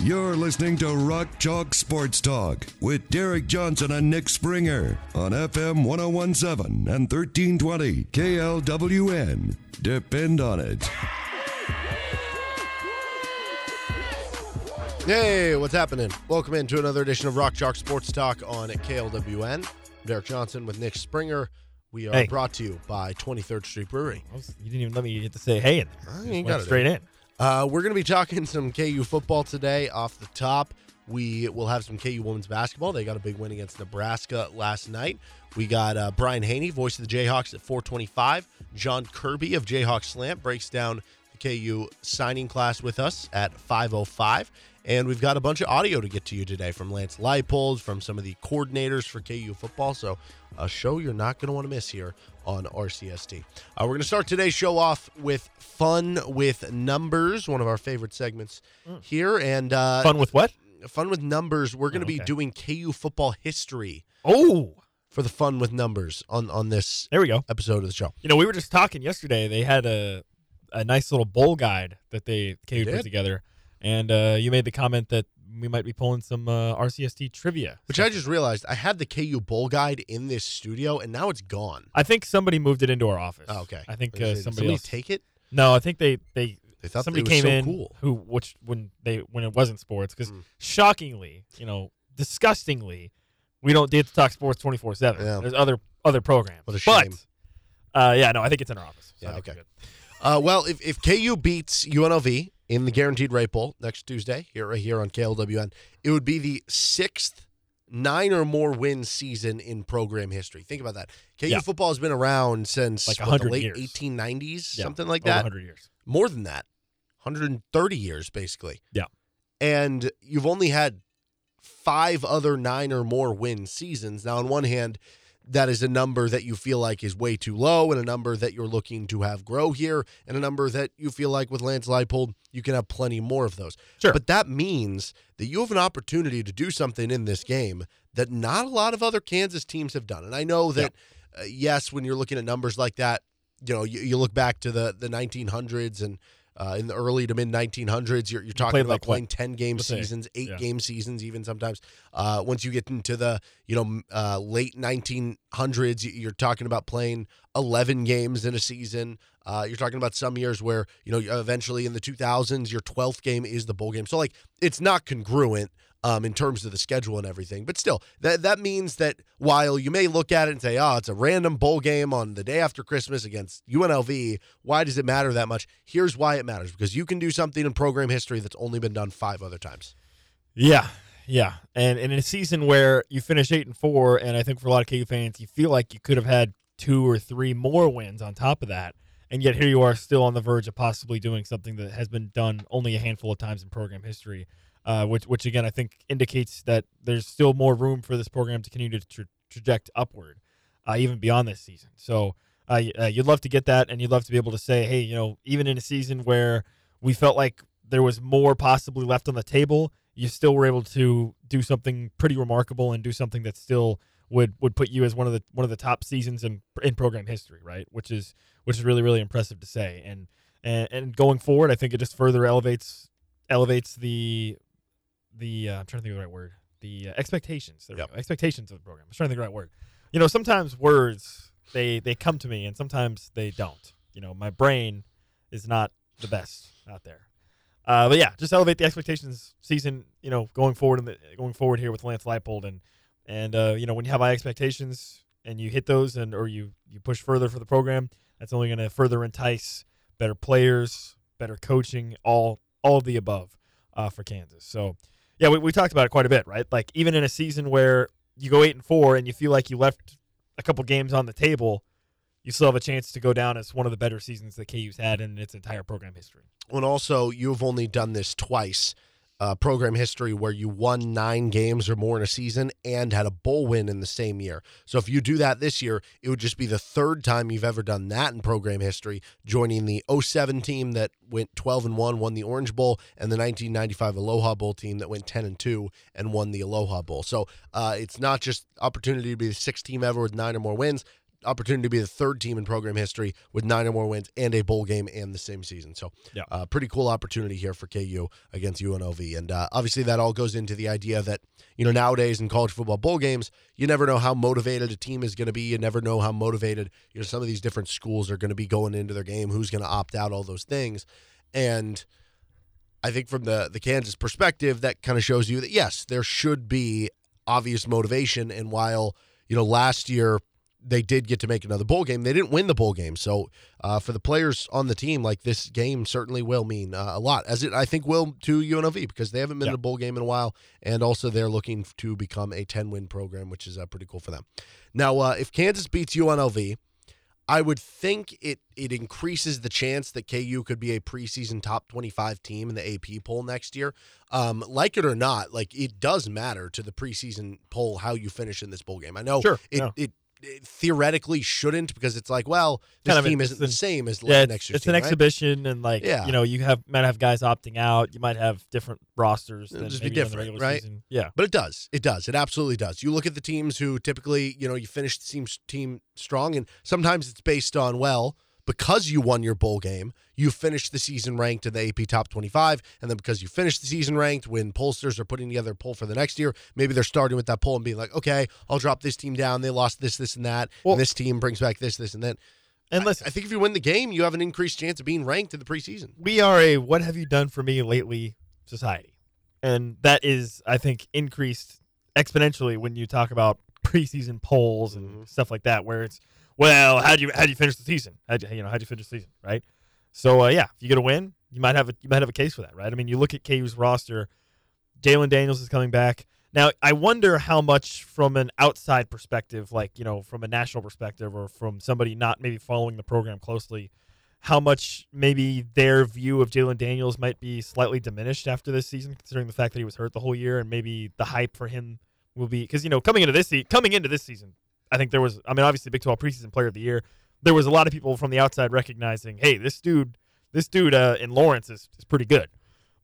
You're listening to Rock Chalk Sports Talk with Derek Johnson and Nick Springer on FM 1017 and 1320 KLWN. Depend on it. Hey, what's happening? Welcome into another edition of Rock Chalk Sports Talk on KLWN. Derek Johnson with Nick Springer. We are Hey. brought to you by 23rd Street Brewery. Was- you didn't even let me get to say hey in there. I ain't went got it straight in. Uh, we're going to be talking some KU football today off the top. We will have some KU women's basketball. They got a big win against Nebraska last night. We got uh, Brian Hanni, voice of the Jayhawks at 425. Jon Kirby of Jayhawk Slant breaks down the KU signing class with us at 505. And we've got a bunch of audio to get to you today from Lance Leipold, from some of the coordinators for KU football. So, a show you're not going to want to miss here on RCST. Uh, we're going to start today's show off with fun with numbers, one of our favorite segments here. And uh, Fun with what? fun with numbers. We're going to Oh, be doing KU football history Oh, for the fun with numbers on on this there we go. episode of the show. You know, we were just talking yesterday. They had a a nice little bowl guide that they KU did? put together, and uh, you made the comment that we might be pulling some uh, RCST trivia. Which I just realized I had the KU bowl guide in this studio, and now it's gone. I think somebody moved it into our office. Oh, okay. I think uh, did somebody, somebody else. take it. No, I think they they They thought somebody was came so in cool. who which when they when it wasn't sports because Mm. shockingly, you know, disgustingly, we don't get to talk sports twenty four Yeah. seven. There's other other programs. What a But uh, yeah, no, I think it's in our office. So Yeah, I think okay. good. Uh, well, if, if KU beats UNLV in the Guaranteed Rate Bowl next Tuesday here right here on KLWN, it would be the sixth nine or more win season in program history. Think about that. KU Yeah. football has been around since Like what, the 100 late years. 1890s, Yeah, something like that. 100 years. More than that, 130 years basically. Yeah. And you've only had five other nine or more win seasons. Now, on one hand, that is a number that you feel like is way too low, and a number that you're looking to have grow here, and a number that you feel like with Lance Leipold, you can have plenty more of those. Sure. But that means that you have an opportunity to do something in this game that not a lot of other Kansas teams have done. And I know that, uh, yes, when you're looking at numbers like that, you know, you, you look back to the, the 1900s and uh, in the early to mid 1900s, you're, you're talking about like, playing 10 game seasons, eight yeah. game seasons, even sometimes. Uh, once you get into the you know uh, late 1900s, you- you're talking about playing 11 games in a season. Uh, you're talking about some years where you know eventually in the 2000s, your 12th game is the bowl game. So like it's not congruent. Um, in terms of the schedule and everything, but still, that that means that while you may look at it and say, "Oh, it's a random bowl game on the day after Christmas against UNLV," why does it matter that much? Here's why it matters: because you can do something in program history that's only been done five other times. Yeah, yeah, and, and in a season where you finish eight and four, and I think for a lot of KU fans, you feel like you could have had two or three more wins on top of that, and yet here you are still on the verge of possibly doing something that has been done only a handful of times in program history, uh, which which again I think indicates that there's still more room for this program to continue to tra- traject upward, uh, even beyond this season. So. Uh, uh, you'd love to get that, and you'd love to be able to say, "Hey, you know, even in a season where we felt like there was more possibly left on the table, you still were able to do something pretty remarkable and do something that still would would put you as one of the one of the top seasons in in program history, right? Which is which is really really impressive to say. And and, and going forward, I think it just further elevates elevates the the uh, I'm trying to think of the right word. The uh, expectations. There we go. Expectations of the program. I'm trying to think of the right word. You know, sometimes words they they come to me and sometimes they don't. You know, my brain is not the best out there. Uh, but yeah, just elevate the expectations season. You know, going forward in the going forward here with Lance Leipold and and uh, you know when you have high expectations and you hit those and or you you push further for the program, that's only going to further entice better players, better coaching, all all of the above uh, for Kansas. So yeah, we, we talked about it quite a bit, right? Like even in a season where you go eight and four and you feel like you left a couple games on the table, you still have a chance to go down as one of the better seasons that KU's had in its entire program history. And also, you've only done this twice uh, program history where you won nine games or more in a season and had a bowl win in the same year. So if you do that this year, it would just be the third time you've ever done that in program history, joining the 07 team that went 12 and 1, won the Orange Bowl, and the 1995 Aloha Bowl team that went 10 and 2 and won the Aloha Bowl. So uh, it's not just opportunity to be the sixth team ever with nine or more wins opportunity to be the third team in program history with nine or more wins and a bowl game and the same season. So, Yeah. uh, pretty cool opportunity here for KU against UNLV. And uh, obviously, that all goes into the idea that, you know, nowadays in college football bowl games, you never know how motivated a team is going to be. You never know how motivated, you know, some of these different schools are going to be going into their game, who's going to opt out, all those things. And, I think from the the Kansas perspective, that kind of shows you that yes, there should be obvious motivation. And while you know last year they did get to make another bowl game, they didn't win the bowl game. So uh, for the players on the team, like this game certainly will mean uh, a lot, as it I think will to UNLV because they haven't been in a bowl game in a while, and also they're looking to become a ten win program, which is uh, pretty cool for them. Now, uh, if Kansas beats UNLV. I would think it it increases the chance that KU could be a preseason top 25 team in the AP poll next year. Um, like it or not, like it does matter to the preseason poll how you finish in this bowl game. I know Sure, it, it, it theoretically shouldn't because it's like, well, this Kind of team isn't the same as Yeah, next year's it's team, an right? exhibition, and like Yeah. you know, you have might have guys opting out. You might have different rosters It'll than just be different, regular right? season. Yeah, But it does. It does. It absolutely does. You look at the teams who typically, you know, you finish the team, team strong, and sometimes it's based on, well, because you won your bowl game, you finished the season ranked in the AP top 25. And then because you finished the season ranked, when pollsters are putting together a poll for the next year, maybe they're starting with that poll and being like, okay, I'll drop this team down. They lost this, this, and that. Well- and this team brings back this, this, and that. and listen, I think if you win the game, you have an increased chance of being ranked in the preseason. we are a "What have you done for me lately" society, and that is, I think, increased exponentially when you talk about preseason polls and Mhm. stuff like that, where it's, well, how do you how do you finish the season? How you, you know how do you finish the season, right? So uh, yeah, if you get a win, you might have a you might have a case for that, right? I mean, you look at KU's roster, Jalon Daniels is coming back. Now, I wonder how much from an outside perspective, like, you know, from a national perspective or from somebody not maybe following the program closely, how much maybe their view of Jalon Daniels might be slightly diminished after this season, considering the fact that he was hurt the whole year and maybe the hype for him will be because you know coming into this coming into this season, I think there was I mean obviously Big 12 preseason player of the year, there was a lot of people from the outside recognizing, hey, this dude, this dude uh, in Lawrence is, is pretty good.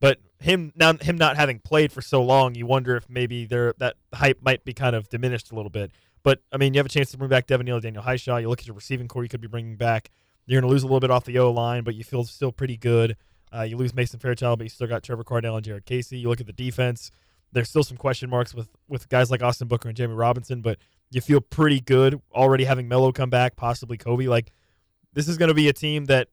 But him now him not having played for so long, you wonder if maybe there that hype might be kind of diminished a little bit. But I mean, you have a chance to bring back Devin Neal, Daniel Hishaw. You look at your receiving core, you could be bringing back. You're going to lose a little bit off the O line, but you feel still pretty good. Uh, you lose Mason Fairchild, but you still got Trevor Kardell and Jared Casey. You look at the defense. There's still some question marks with with guys like Austin Booker and Jamie Robinson, but you feel pretty good already having Melo come back, possibly Cobee. Like this is going to be a team that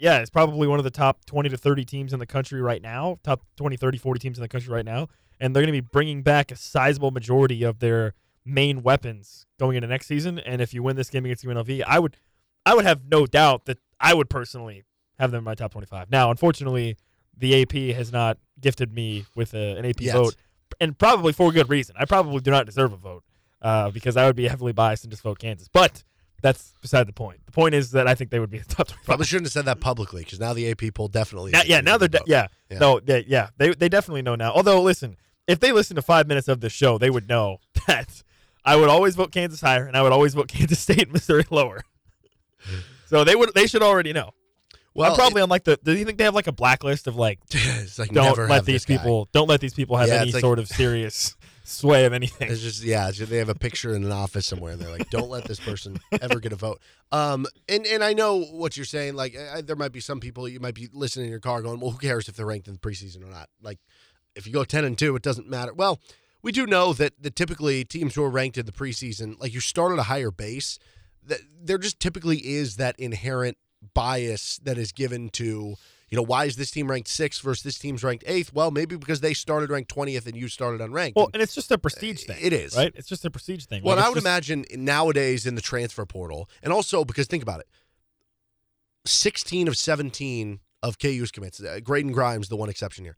yeah, it's probably one of the top 20 to 30 teams in the country right now, top 20, 30, 40 teams in the country right now. And they're going to be bringing back a sizable majority of their main weapons going into next season. And if you win this game against UNLV, I would, I would have no doubt that I would personally have them in my top 25. Now, unfortunately, the AP has not gifted me with a, an AP Yet. vote, and probably for good reason. I probably do not deserve a vote uh, because I would be heavily biased and just vote Kansas. But that's beside the point. The point is that I think they would be the top 25. Probably shouldn't have said that publicly because now the AP poll definitely. Now, yeah, now they're the de- yeah, Yeah. no, they, yeah, they they definitely know now. Although, listen, if they listen to five minutes of the show, they would know that I would always vote Kansas higher, and I would always vote Kansas State and Missouri lower. so they would they should already know. Well, I'm probably on like the. Do you think they have like a blacklist of like like don't never let these guy. people don't let these people have Yeah, any like- sort of serious sway of anything. It's just yeah, it's just- they have a picture in an office somewhere, and they're like, "Don't let this person ever get a vote." Um, and and I know what you're saying. Like, I, there might be some people you might be listening in your car going, "Well, who cares if they're ranked in the preseason or not?" Like, if you go ten and two, it doesn't matter. Well, we do know that that typically teams who are ranked in the preseason, like you start at a higher base, that there just typically is that inherent bias that is given to. You know, why is this team ranked sixth versus this team's ranked eighth? Well, maybe because they started ranked 20th and you started unranked. Well, And- and it's just a prestige thing. it is. right. It's just a prestige thing. well, Like, I would just- imagine nowadays in the transfer portal, and also because think about it 16 of 17 of KU's commits, uh, Graydon Grimes, the one exception here,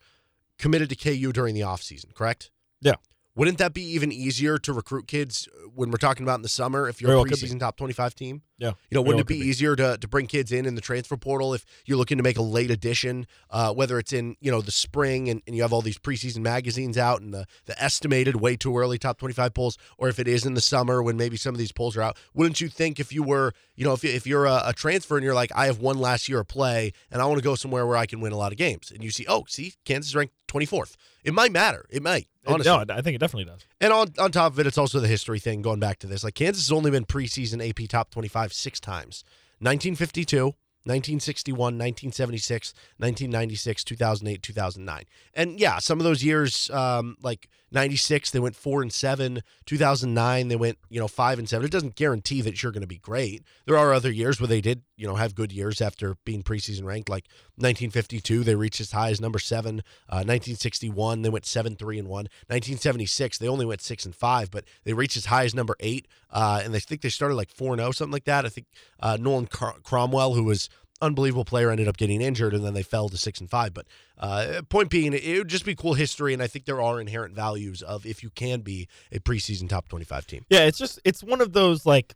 committed to KU during the offseason, correct? Yeah. Wouldn't that be even easier to recruit kids uh, when we're talking about in the summer if you're Very a well preseason top 25 team? Yeah. You know, wouldn't it be, be. easier to, to bring kids in in the transfer portal if you're looking to make a late addition, uh, whether it's in, you know, the spring and, and you have all these preseason magazines out and the, the estimated way too early top 25 polls, or if it is in the summer when maybe some of these polls are out, wouldn't you think if you were, you know, if, if you're a, a transfer and you're like, I have one last year of play and I want to go somewhere where I can win a lot of games, and you see, oh, see, Kansas is ranked 24th. It might matter. It might. Honestly. No, I think it definitely does. And on, on top of it, it's also the history thing going back to this. Like Kansas has only been preseason AP top 25 six times. 1952, 1961, 1976, 1996, 2008, 2009. And yeah, some of those years, um, like 96, they went four and seven. 2009, they went, you know, five and seven. It doesn't guarantee that you're going to be great. There are other years where they did, you know, have good years after being preseason ranked. Like 1952, they reached as high as number seven. Uh, 1961, they went seven, three, and one. 1976, they only went six and five, but they reached as high as number eight. Uh, and they think they started like four and zero, something like that. I think uh, Nolan Cr- Cromwell, who was unbelievable player, ended up getting injured, and then they fell to six and five. But uh, point being, it would just be cool history, and I think there are inherent values of if you can be a preseason top twenty-five team. Yeah, it's just it's one of those like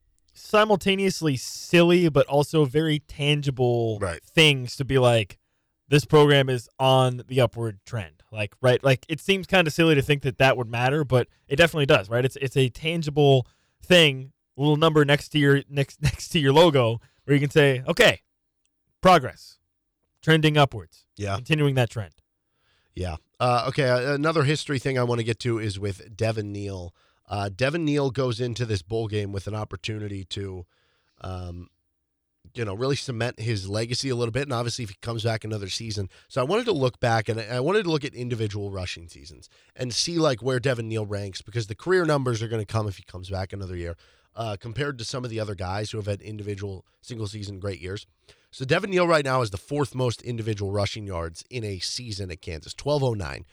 simultaneously silly but also very tangible Right. things to be like this program is on the upward trend. Like right, like it seems kind of silly to think that that would matter, but it definitely does, right? It's it's a tangible thing, little number next to your next next to your logo where you can say, "Okay, progress. Trending upwards." Yeah. Continuing that trend. Yeah. Uh, okay. uh, Another history thing I want to get to is with Devin Neal. Uh, Devin Neal goes into this bowl game with an opportunity to, um, you know, really cement his legacy a little bit. And obviously, if he comes back another season, so I wanted to look back and I I wanted to look at individual rushing seasons and see like where Devin Neal ranks because the career numbers are going to come if he comes back another year, uh, compared to some of the other guys who have had individual single season great years. So Devin Neal right now is the fourth most individual rushing yards in a season at Kansas, 1209.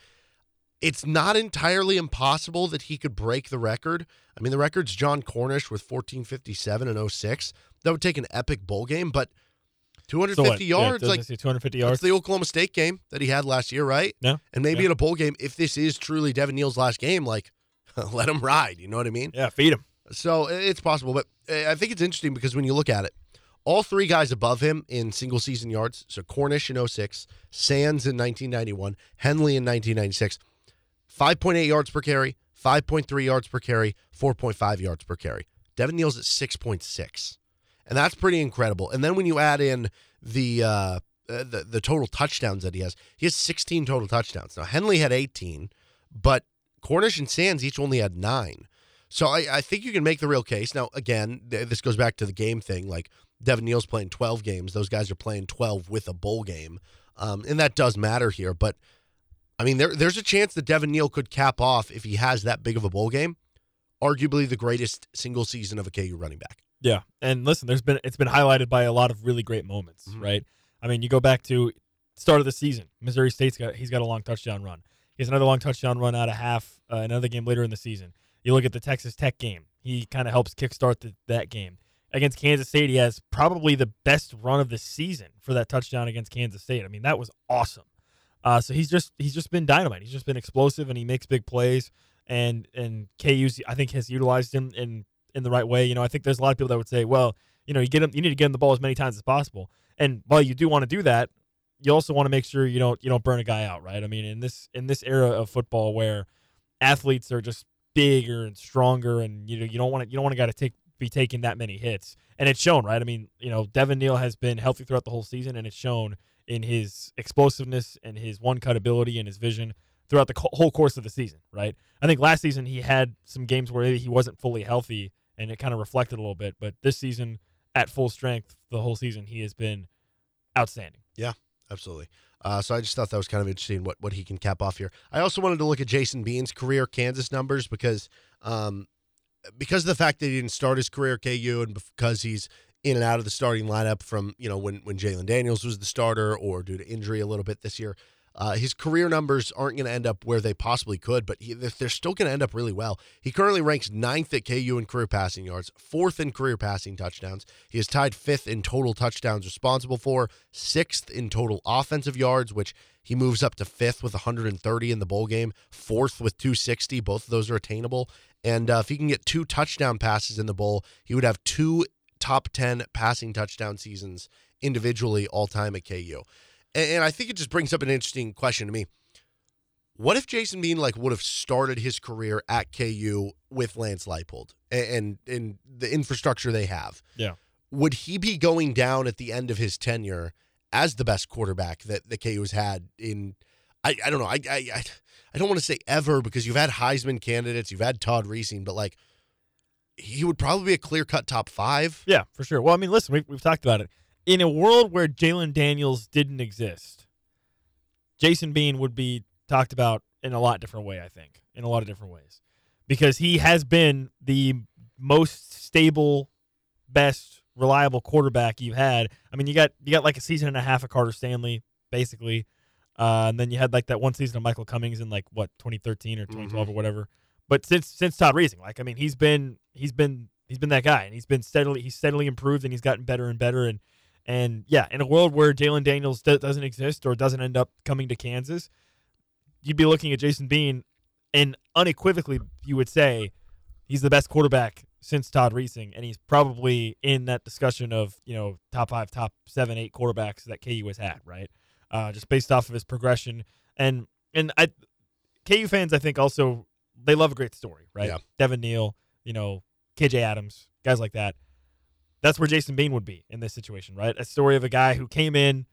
It's not entirely impossible that he could break the record. I mean, the record's Jon Cornish with 1457 and 06. That would take an epic bowl game, but 250 So? Yeah, yards, doesn't like it say 250 that's yards. the Oklahoma State game that he had last year, right? Yeah. And maybe Yeah. in a bowl game, if this is truly Devin Neal's last game, like let him ride. You know what I mean? yeah, feed him. So it's possible, but uh, I think it's interesting because when you look at it, all three guys above him in single season yards, so Cornish in 06, Sands in 1991, Henley in 1996, 5.8 yards per carry, 5.3 yards per carry, 4.5 yards per carry. Devin Neal's at 6.6. And that's pretty incredible. And then when you add in the uh, uh, the the total touchdowns that he has, he has 16 total touchdowns. Now Henley had 18, but Cornish and Sands each only had nine. So I, I think you can make the real case. Now, again, th- this goes back to the game thing. Like Devin Neal's playing 12 games. Those guys are playing 12 with a bowl game. Um, and that does matter here. But, I mean, there, there's a chance that Devin Neal could cap off, if he has that big of a bowl game, arguably the greatest single season of a KU running back. Yeah, and listen, there's been it's been highlighted by a lot of really great moments, Mhm. right? I mean, you go back to start of the season, Missouri State's got he's got a long touchdown run. He has another long touchdown run out of half, uh, another game later in the season. You look at the Texas Tech game; he kind of helps kickstart the, that game against Kansas State. He has probably the best run of the season for that touchdown against Kansas State. I mean, that was awesome. Uh, so he's just he's just been dynamite. He's just been explosive, and he makes big plays. And and KU's I think has utilized him in in the right way. You know, I think there's a lot of people that would say, well, you know, you get him, you need to get him the ball as many times as possible. And while you do want to do that, you also want to make sure you don't you don't burn a guy out, right? I mean, in this in this era of football where athletes are just bigger and stronger, and you know you don't want to you don't want a guy to take be taking that many hits, and it's shown, right? I mean, you know, Devin Neal has been healthy throughout the whole season, and it's shown in his explosiveness and his one cut ability and his vision throughout the co- whole course of the season, right? I think last season he had some games where he wasn't fully healthy and it kind of reflected a little bit, but this season at full strength, the whole season he has been outstanding. Yeah, absolutely. Uh, so I just thought that was kind of interesting what, what he can cap off here. I also wanted to look at Jason Bean's career Kansas numbers because um, because of the fact that he didn't start his career at KU and because he's in and out of the starting lineup from you know when when Jalon Daniels was the starter or due to injury a little bit this year. Uh, his career numbers aren't going to end up where they possibly could, but he, they're still going to end up really well. He currently ranks ninth at KU in career passing yards, fourth in career passing touchdowns. He is tied fifth in total touchdowns responsible for, sixth in total offensive yards, which he moves up to fifth with 130 in the bowl game, fourth with 260. Both of those are attainable. And uh, if he can get two touchdown passes in the bowl, he would have two top 10 passing touchdown seasons individually all time at KU. And, and I think it just brings up an interesting question to me. What if Jason Bean like would have started his career at KU with Lance Leipold and, and and the infrastructure they have? Yeah. Would he be going down at the end of his tenure as the best quarterback that the KU has had in I, I don't know. I, I I don't want to say ever because you've had Heisman candidates, you've had Todd Reesing, but like he would probably be a clear cut top five. Yeah, for sure. Well, I mean, listen, we've, we've talked about it. In a world where Jalon Daniels didn't exist, Jason Bean would be talked about in a lot different way, I think, in a lot of different ways. Because he has been the most stable, best, reliable quarterback you've had. I mean, you got you got like a season and a half of Carter Stanley, basically. Uh, and then you had like that one season of Michael Cummings in like what 2013 or 2012 or whatever. But since since Todd Reesing, like I mean, he's been he's been he's been that guy, and he's been steadily he's steadily improved, and he's gotten better and better. And and yeah, in a world where Jalon Daniels do- doesn't exist or doesn't end up coming to Kansas, you'd be looking at Jason Bean, and unequivocally you would say he's the best quarterback since Todd Reesing, and he's probably in that discussion of you know top five, top seven, eight quarterbacks that KU has had, right? Uh, just based off of his progression, and and I KU fans, I think also they love a great story, right? Yeah. Devin Neal, you know, KJ Adams, guys like that. That's where Jason Bean would be in this situation, right? A story of a guy who came in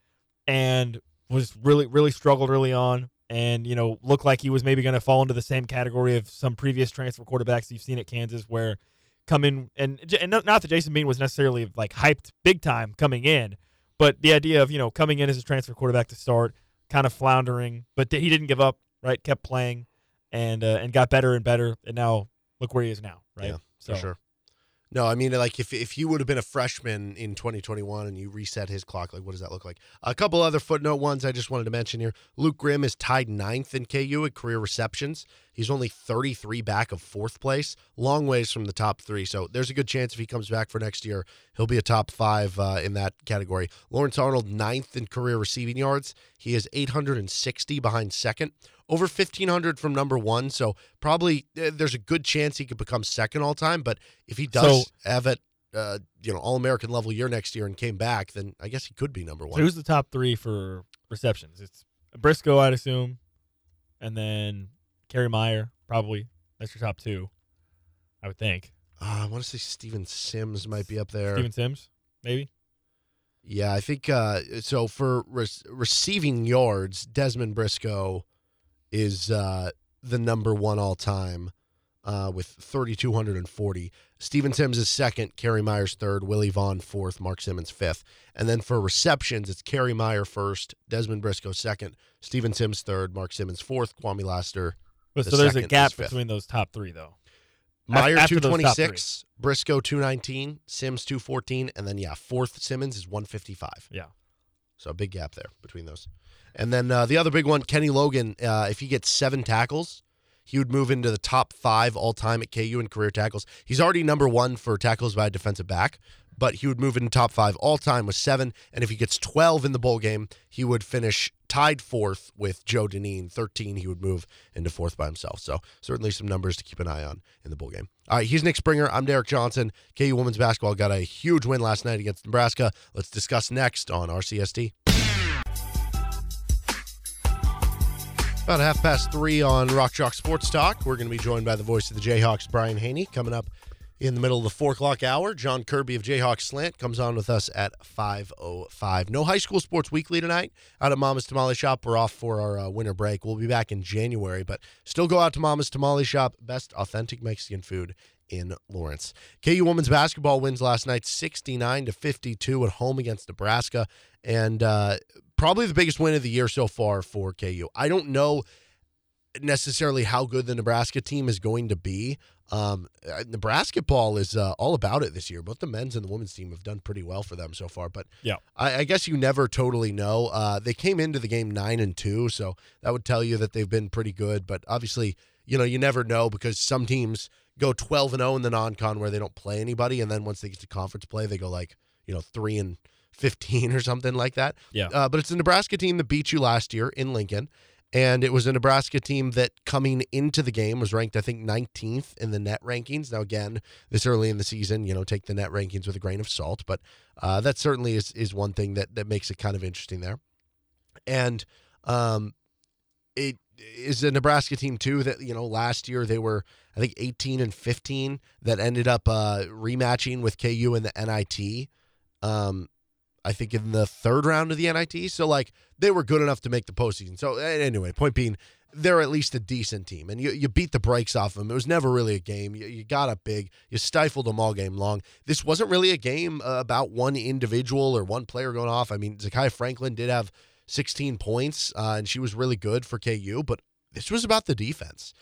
and was really, really struggled early on and, you know, looked like he was maybe going to fall into the same category of some previous transfer quarterbacks you've seen at Kansas where come in and, and not not that Jason Bean was necessarily like hyped big time coming in, but the idea of, you know, coming in as a transfer quarterback to start, kind of floundering, but he didn't give up, right? Kept playing and uh, and got better and better, and now look where he is now, right? Yeah, so For sure. No, I mean, like if if he would have been a freshman in 2021 and you reset his clock, like what does that look like? A couple other footnote ones I just wanted to mention here. Luke Grimm is tied ninth in KU at career receptions. He's only 33 back of fourth place, long ways from the top three. So there's a good chance if he comes back for next year, he'll be a top five uh, in that category. Lawrence Arnold ninth in career receiving yards. He is 860 behind second over 1500 from number one so probably uh, there's a good chance he could become second all time but if he does So- have it uh, you know all american level year next year and came back then i guess he could be number So one who's the top three for receptions? It's Briscoe, I'd assume, and then Kerry Meier, probably. That's your top two, I would think. uh, i want to say steven sims might be up there Steven Sims, maybe. yeah i think uh, so for re- receiving yards desmond briscoe is uh, the number one all time uh, with 3,240. Steven Sims is second, Kerry Myers third, Willie Vaughn fourth, Mark Simmons fifth. And then for receptions, it's Kerry Meier first, Desmond Briscoe second, Steven Sims third, Mark Simmons fourth, Kwame Laster. But The so there's a gap between those top three, though. Meier after 226, Briscoe 219, Sims 214, and then, yeah, fourth Simmons is 155. Yeah. So a big gap there between those. And then uh, the other big one, Kenny Logan, uh, if he gets seven tackles, he would move into the top five all time at KU in career tackles. He's already number one for tackles by a defensive back, but he would move into top five all time with seven. And if he gets 12 in the bowl game, he would finish tied fourth with Joe Dineen. 13, he would move into fourth by himself. So certainly some numbers to keep an eye on in the bowl game. All right, he's Nick Springer. I'm Derek Johnson. KU women's basketball got a huge win last night against Nebraska. Let's discuss next on RCST. About half past three on Rock Chalk Sports Talk. We're going to be joined by the voice of the Jayhawks, Brian Hanni, coming up in the middle of the four o'clock hour. Jon Kirby of Jayhawks Slant comes on with us at 5.05. No high school sports weekly tonight out at Mama's Tamale Shop. We're off for our uh, winter break. We'll be back in January, but still go out to Mama's Tamale Shop. Best authentic Mexican food in Lawrence. KU women's basketball wins last night 69 to 52 at home against Nebraska and uh, probably the biggest win of the year so far for KU. I don't know necessarily how good the Nebraska team is going to be. Um, uh, Nebraska ball is uh, all about it this year. Both the men's and the women's team have done pretty well for them so far. But Yeah. I, I guess you never totally know. Uh, they came into the game nine and two, so that would tell you that they've been pretty good. But obviously, you know, you never know because some teams go twelve and zero in the non-con where they don't play anybody, and then once they get to conference play, they go like you know three and fifteen or something like that. Yeah. Uh, but it's a Nebraska team that beat you last year in Lincoln. And it was a Nebraska team that coming into the game was ranked, I think, 19th in the net rankings. Now, again, this early in the season, you know, take the net rankings with a grain of salt, but uh, that certainly is is one thing that that makes it kind of interesting there. And um, it is a Nebraska team too that you know last year they were I think 18 and 15 that ended up uh, rematching with KU in the NIT. Um, I think in the third round of the NIT. So like they were good enough to make the postseason. So anyway, point being, they're at least a decent team, and you, you beat the brakes off them. It was never really a game. You, you got up big. You stifled them all game long. This wasn't really a game uh, about one individual or one player going off. I mean, Zakiyah Franklin did have 16 points, uh, and she was really good for KU, but this was about the defense.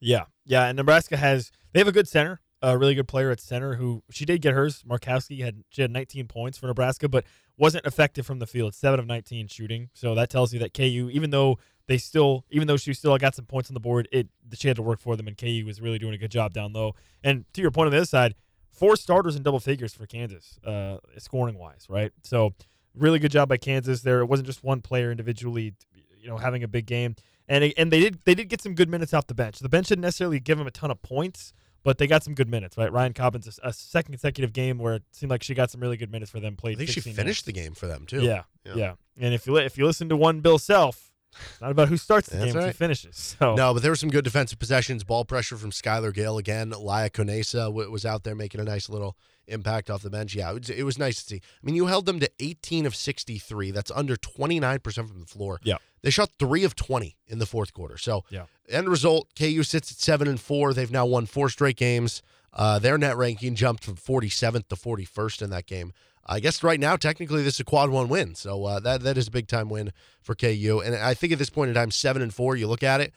Yeah, yeah, and Nebraska has they have a good center a really good player at center who she did get hers. Markowski had she had 19 points for Nebraska, but wasn't effective from the field. Seven of 19 shooting. So that tells you that KU, even though they still, even though she still got some points on the board, it she had to work for them, and KU was really doing a good job down low. And to your point on the other side, four starters in double figures for Kansas, uh, scoring wise, right? So really good job by Kansas there. It wasn't just one player individually, you know, having a big game. And, and they did they did get some good minutes off the bench. The bench didn't necessarily give them a ton of points, but they got some good minutes, right? Ryan Cobbins, a, a, second consecutive game where it seemed like she got some really good minutes for them. Played. I think she finished minutes. the game for them too. Yeah, yeah, yeah. And if you if you listen to one Bill Self, it's not about who starts the game, right. who finishes. So No, but there were some good defensive possessions. Ball pressure from Skylar Gale again. Laia Conesa w- was out there making a nice little impact off the bench. Yeah, it was, it was nice to see. I mean, you held them to 18 of 63. That's under 29% from the floor. Yeah. They shot 3 of 20 in the fourth quarter. So, Yeah. end result, KU sits at 7 and 4. They've now won four straight games. Uh, their net ranking jumped from 47th to 41st in that game. I guess right now, technically, this is a quad one win. So uh, that that is a big time win for KU. And I think at this point in time, seven and four. You look at it.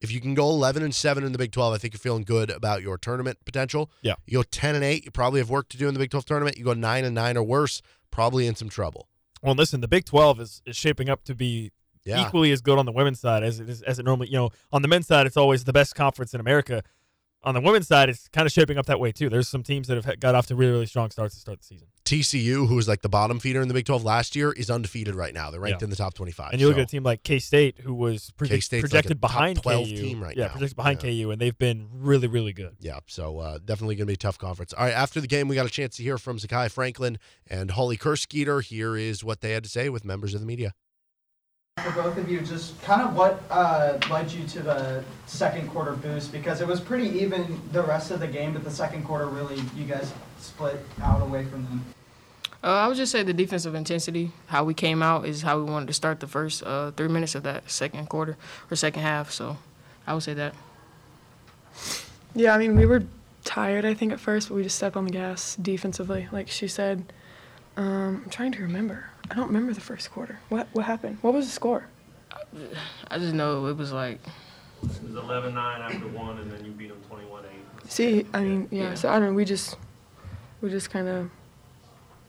If you can go 11 and 7 in the Big 12, I think you're feeling good about your tournament potential. Yeah. You go 10 and 8, you probably have work to do in the Big 12 tournament. You go 9 and 9 or worse, probably in some trouble. Well, listen, the Big 12 is, is shaping up to be Yeah. equally as good on the women's side as it is as it normally. You know, on the men's side, it's always the best conference in America. On the women's side, it's kind of shaping up that way too. There's some teams that have got off to really, really strong starts to start the season. TCU, who was like the bottom feeder in the Big 12 last year, is undefeated right now. They're ranked Yeah. in the top 25. And you look So at a team like K State, who was like projected top behind 12 KU. team right yeah, now. projected behind Yeah. KU, and they've been really, really good. Yeah, so uh, definitely going to be a tough conference. All right, after the game, we got a chance to hear from Zakiyah Franklin and Holly Kersgieter. Here is what they had to say with members of the media. For both of you, just kind of what uh, led you to the second quarter boost because it was pretty even the rest of the game, but the second quarter really you guys split out away from them. Uh, I would just say the defensive intensity, how we came out, is how we wanted to start the first uh, three minutes of that second quarter or second half. So I would say that. Yeah, I mean, we were tired, I think, at first, but we just stepped on the gas defensively, like she said. Um, I'm trying to remember. I don't remember the first quarter. What what happened? What was the score? I just know it was like It was 11-9 after one, and then you beat them 21-8. See, I mean, yeah. Yeah. So I don't know. We just we just kind of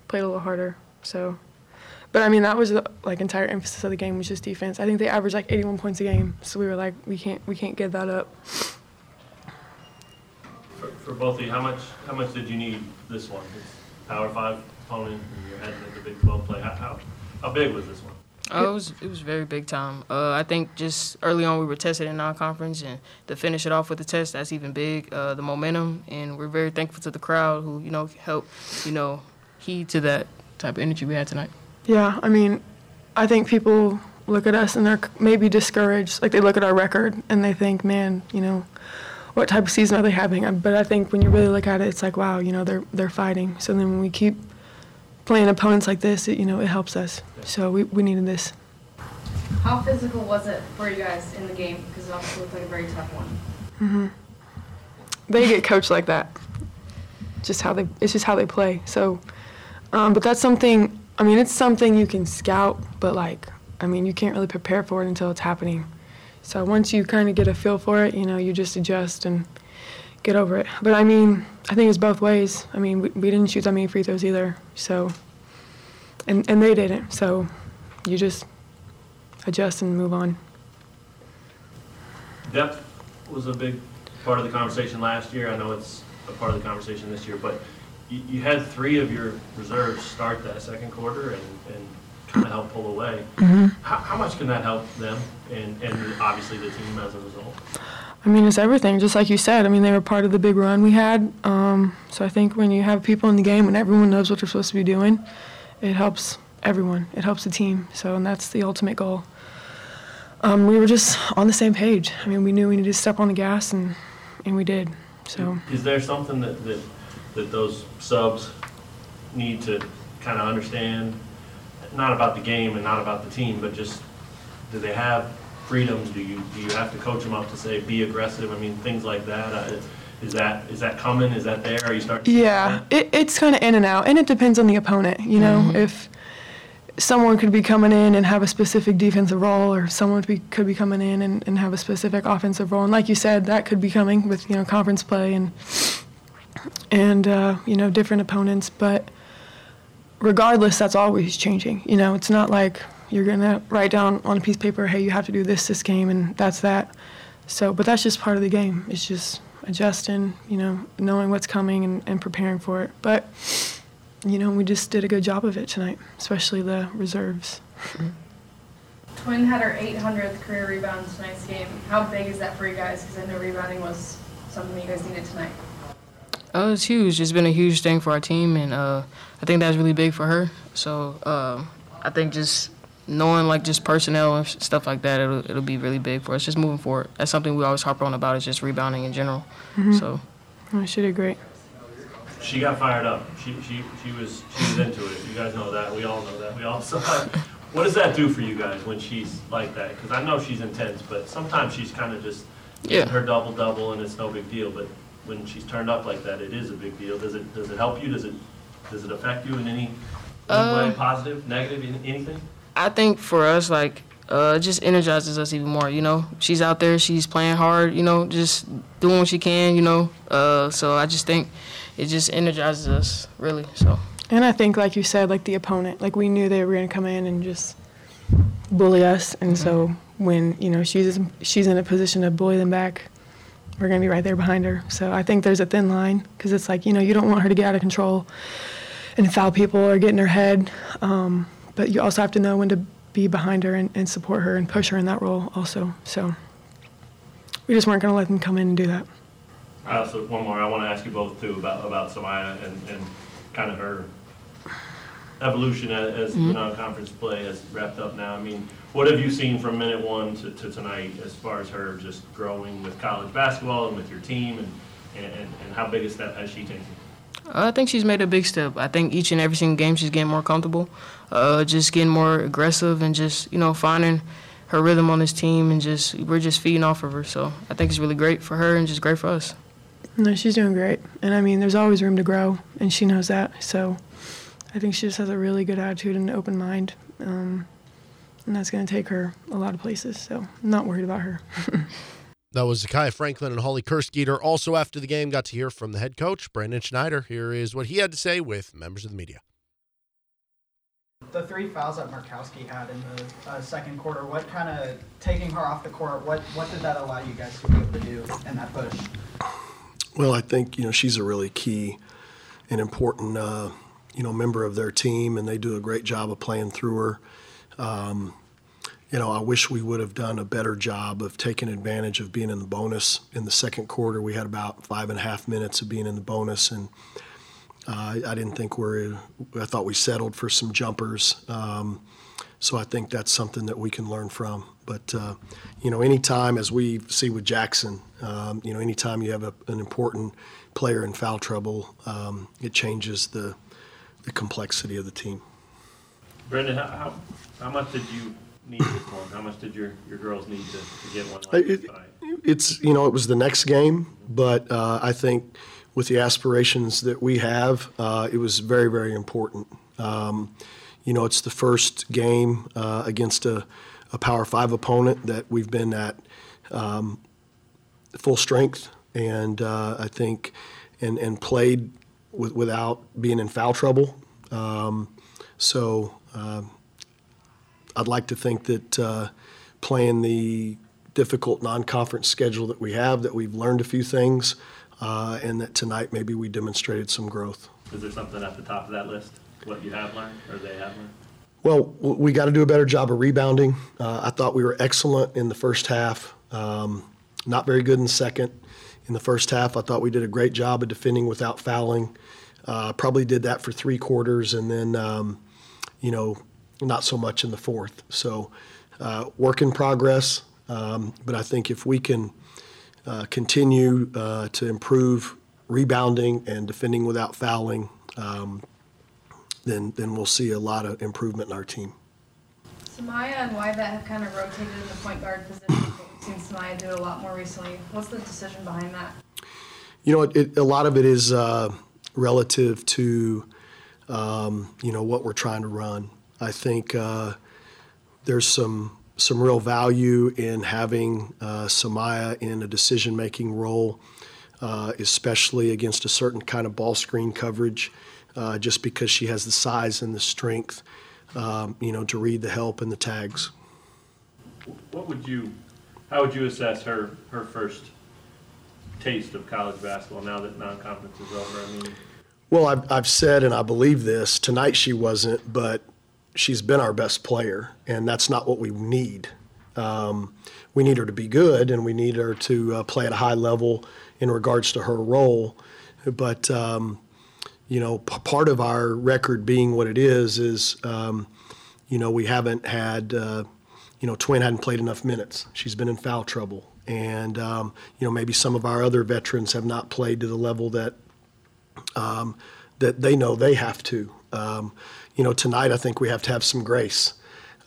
played a little harder. So, but I mean, that was the like entire emphasis of the game was just defense. I think they averaged like 81 points a game. So we were like, we can't we can't give that up. For, for both of you, how much how much did you need this one? Power Five opponent, and you're heading into Big 12 play. How, how, how big was this one? uh, it was it was very big time. Uh, I think just early on we were tested in non-conference, and to finish it off with the test, that's even big. Uh, the momentum, and we're very thankful to the crowd who you know helped you know heed to that type of energy we had tonight. Yeah, I mean, I think people look at us and they're maybe discouraged. Like they look at our record and they think, man, you know, what type of season are they having? Uh, But I think when you really look at it, it's like, wow, you know, they're they're fighting. So then when we keep playing opponents like this, it, you know, it helps us. So we, we needed this. How physical was it for you guys in the game? Because it obviously looked like a very tough one. Mm-hmm. They get coached like that. Just how they, it's just how they play. So, um, but that's something. I mean, it's something you can scout, but like, I mean, you can't really prepare for it until it's happening. So once you kind of get a feel for it, you know, you just adjust and get over it. But I mean, I think it's both ways. I mean, we, we didn't shoot that many free throws either. So, and and they didn't. So, you just adjust and move on. Depth was a big part of the conversation last year. I know it's a part of the conversation this year, but you, you had three of your reserves start that second quarter, and, and kind of help pull away. Mhm. How, how much can that help them and, and obviously the team as a result? I mean, it's everything, just like you said. I mean, they were part of the big run we had. Um, so I think when you have people in the game and everyone knows what they're supposed to be doing, it helps everyone. It helps the team. So, and that's the ultimate goal. Um, we were just on the same page. I mean, we knew we needed to step on the gas, and, and we did. So, Is there something that, that, that those subs need to kind of understand? Not about the game and not about the team, but just, do they have freedoms? Do you, do you have to coach them up to say, be aggressive? I mean, things like that. Uh, Is that, is that coming? Is that there? Are you starting? to yeah, it, it's kind of in and out, and it depends on the opponent. You know, if someone could be coming in and have a specific defensive role, or someone be, could be coming in and, and have a specific offensive role, and like you said, that could be coming with you know conference play and and uh, you know different opponents. But regardless, that's always changing. You know, it's not like you're gonna write down on a piece of paper, hey, you have to do this this game, and that's that. So, but that's just part of the game. It's just adjusting, you know, knowing what's coming and, and preparing for it. But, you know, we just did a good job of it tonight, especially the reserves. Twin had her 800th career rebound in tonight's game. How big is that for you guys? Because I know rebounding was something that you guys needed tonight. Oh, it's huge. It's been a huge thing for our team, and uh, I think that's really big for her. So uh, I think just knowing like just personnel and stuff like that, it'll it'll be really big for us. Just moving forward. That's something we always harp on about is just rebounding in general. Mhm. So I should agree. She got fired up. She, she, she was, she was into it. You guys know that. We all know that. We all saw it. What does that do for you guys when she's like that? Because I know she's intense, but sometimes she's kind of just Yeah. her double double and it's no big deal. But when she's turned up like that, it is a big deal. Does it, does it help you? Does it, does it affect you in any, any Uh, way, positive, negative, anything? I think for us, like, uh, it just energizes us even more. You know, she's out there, she's playing hard. You know, just doing what she can. You know, uh, so I just think it just energizes us really. So. And I think, like you said, like the opponent, like we knew they were going to come in and just bully us. And so when, you know, she's, she's in a position to bully them back, we're going to be right there behind her. So I think there's a thin line because it's like, you know, you don't want her to get out of control and foul people or get in her head. Um, but you also have to know when to be behind her and, and support her and push her in that role also. So we just weren't going to let them come in and do that. I also, one more, I want to ask you both too about, about S'Mya and, and kind of her evolution as, as the Mhm. non-conference play has wrapped up now. I mean, what have you seen from minute one to, to tonight as far as her just growing with college basketball and with your team and, and, and and how big a step has she taken? I think she's made a big step. I think each and every single game she's getting more comfortable, uh, just getting more aggressive and just you know finding her rhythm on this team and just we're just feeding off of her. So I think it's really great for her and just great for us. No, she's doing great. And I mean, there's always room to grow, and she knows that. So I think she just has a really good attitude and an open mind. Um, and that's going to take her a lot of places. So I'm not worried about her. That was Zakiyah Franklin and Holly Kersgieter. Also, after the game, got to hear from the head coach, Brandon Schneider. Here is what he had to say with members of the media. The three fouls that Markowski had in the uh, second quarter, what kind of taking her off the court? What what did that allow you guys to be able to do in that push? Well, I think you know she's a really key and important uh, you know member of their team, and they do a great job of playing through her. Um, you know, I wish we would have done a better job of taking advantage of being in the bonus in the second quarter. We had about five and a half minutes of being in the bonus, and I, I didn't think we're. I thought we settled for some jumpers. Um, so I think that's something that we can learn from. But uh, you know, anytime, as we see with Jackson, um, you know, anytime you have a, an important player in foul trouble, um, it changes the the complexity of the team. Brendan, how, how, how much did you need this one? How much did your, your girls need to, to get one like it- It's you know, it was the next game, but uh, I think with the aspirations that we have, uh, it was very very important. Um, you know, it's the first game uh, against a, a Power Five opponent that we've been at um, full strength, and uh, I think and and played with, without being in foul trouble. Um, so um I'd like to think that uh, playing the difficult non-conference schedule that we have, that we've learned a few things, uh, and that tonight maybe we demonstrated some growth. Is there something at the top of that list, what you have learned or they have learned? Well, we got to do a better job of rebounding. Uh, I thought we were excellent in the first half, um, not very good in the second. In the first half, I thought we did a great job of defending without fouling. Uh, probably did that for three quarters, and then, um, you know, not so much in the fourth. So, uh, work in progress. Um, but I think if we can uh, continue uh, to improve rebounding and defending without fouling, um, then then we'll see a lot of improvement in our team. S'Mya and Wyvette have kind of rotated in the point guard position. We've seen S'Mya do a lot more recently. What's the decision behind that? You know, it, it, a lot of it is uh, relative to um, you know what we're trying to run. I think uh, there's some some real value in having uh, S'Mya in a decision making role, uh, especially against a certain kind of ball screen coverage, uh, just because she has the size and the strength, um, you know, to read the help and the tags. What would you, how would you assess her, her first taste of college basketball now that non-conference is over? I mean, Well, I've, I've said, and I believe this, tonight she wasn't, but she's been our best player, and that's not what we need. Um, we need her to be good, and we need her to uh, play at a high level in regards to her role. But, um, you know, p- part of our record being what it is, is, um, you know, we haven't had, uh, you know, Twin hadn't played enough minutes. She's been in foul trouble. And, um, you know, maybe some of our other veterans have not played to the level that um, that they know they have to. Um, you know, tonight I think we have to have some grace.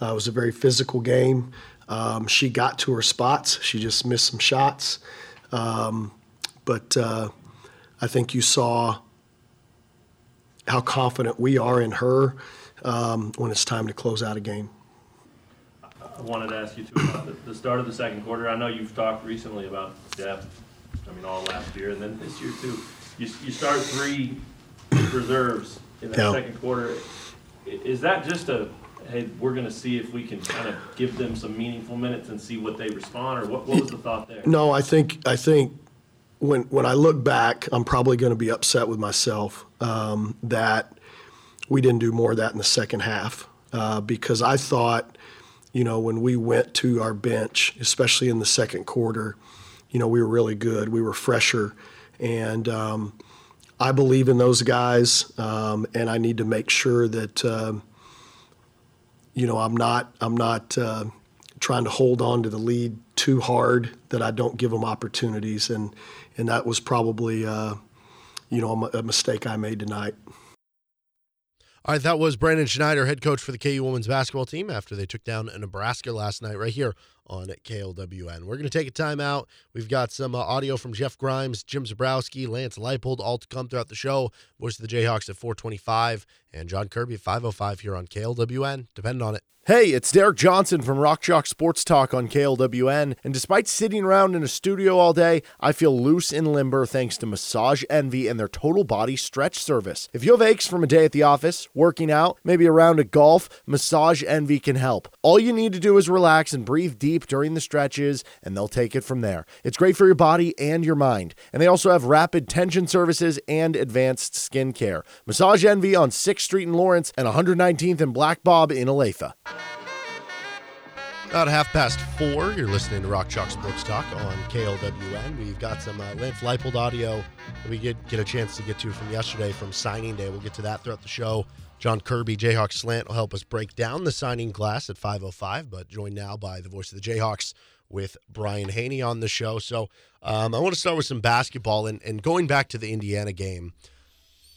Uh, it was a very physical game. Um, she got to her spots. She just missed some shots. Um, but uh, I think you saw how confident we are in her um, when it's time to close out a game. I wanted to ask you too about the, the start of the second quarter. I know you've talked recently about depth. I mean, all last year and then this year too. You, you start three reserves in that Yeah. second quarter. Is that just a, hey, we're going to see if we can kind of give them some meaningful minutes and see what they respond, or what, what was the thought there? No, I think I think when when I look back, I'm probably going to be upset with myself um, that we didn't do more of that in the second half uh, because I thought, you know, when we went to our bench, especially in the second quarter, you know, we were really good. We were fresher, and um, I believe in those guys, um, and I need to make sure that. Um, you know, I'm not I'm not uh, trying to hold on to the lead too hard that I don't give them opportunities, and and that was probably uh, you know a, a mistake I made tonight. All right, that was Brandon Schneider, head coach for the KU women's basketball team after they took down Nebraska last night, right here on KLWN. We're going to take a timeout. We've got some uh, audio from Jeff Grimes, Jim Zebrowski, Lance Leipold, all to come throughout the show. Voice of the Jayhawks at 425, and Jon Kirby 505 here on KLWN. Depend on it. Hey, it's Derek Johnson from Rock Chalk Sports Talk on KLWN. And despite sitting around in a studio all day, I feel loose and limber thanks to Massage Envy and their total body stretch service. If you have aches from a day at the office, working out, maybe a round of golf, Massage Envy can help. All you need to do is relax and breathe deep during the stretches, and they'll take it from there. It's great for your body and your mind. And they also have rapid tension services and advanced skin care. Massage Envy on 6th Street in Lawrence and 119th and Black Bob in Olathe. About half past four, you're listening to Rock Chalk Sports Talk on KLWN. We've got some uh, Lance Leipold audio that we get, get a chance to get to from yesterday from signing day. We'll get to that throughout the show. Jon Kirby, Jayhawks Slant, will help us break down the signing class at 5.05, but joined now by the voice of the Jayhawks with Brian Hanni on the show. So um, I want to start with some basketball and, and going back to the Indiana game.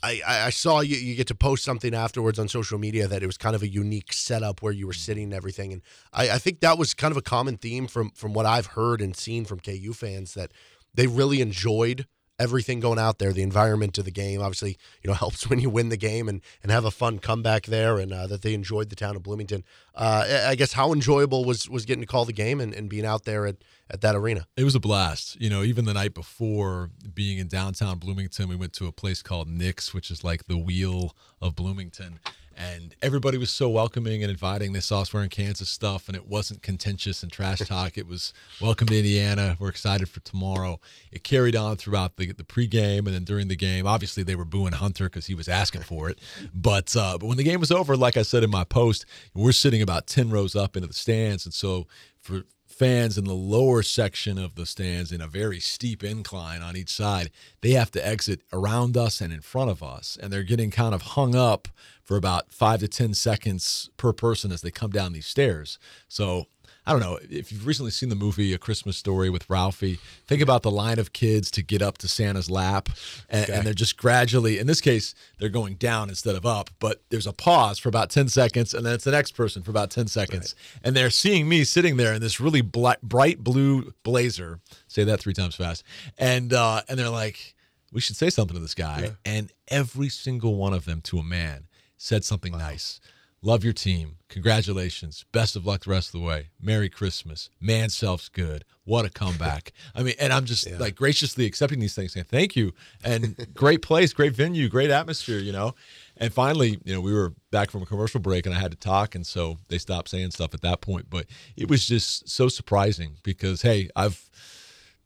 I, I saw you, you get to post something afterwards on social media that it was kind of a unique setup where you were mm-hmm. sitting and everything. And I, I think that was kind of a common theme from from what I've heard and seen from KU fans that they really enjoyed everything going out there, the environment of the game. Obviously, you know, helps when you win the game and, and have a fun comeback there and uh, that they enjoyed the town of Bloomington. Uh, I- guess how enjoyable was was getting to call the game and, and being out there at, at that arena? It was a blast. You know, even the night before being in downtown Bloomington, we went to a place called Nick's, which is like the wheel of Bloomington. And everybody was so welcoming and inviting. They saw us wearing Kansas stuff, and it wasn't contentious and trash talk. it was welcome to Indiana. We're excited for tomorrow. It carried on throughout the the pregame and then during the game. Obviously, they were booing Hunter because he was asking for it. But uh, but when the game was over, like I said in my post, we're sitting about ten rows up into the stands, and so for fans in the lower section of the stands in a very steep incline on each side, they have to exit around us and in front of us. And they're getting kind of hung up for about five to 10 seconds per person as they come down these stairs. So I don't know if you've recently seen the movie A Christmas Story with Ralphie. Think about the line of kids to get up to Santa's lap, and, Okay. and they're just gradually. In this case, they're going down instead of up. But there's a pause for about ten seconds, and then it's the next person for about ten seconds, and they're seeing me sitting there in this really bright blue blazer. Say that three times fast, and uh, and they're like, "We should say something to this guy," and every single one of them, to a man, said something nice. Love your team. Congratulations. Best of luck the rest of the way. Merry Christmas. Man self's good. What a comeback. I mean, and I'm just like graciously accepting these things, saying thank you. And great place, great venue, great atmosphere, you know. And finally, you know, we were back from a commercial break and I had to talk. And so they stopped saying stuff at that point. But it was just so surprising because, hey, I've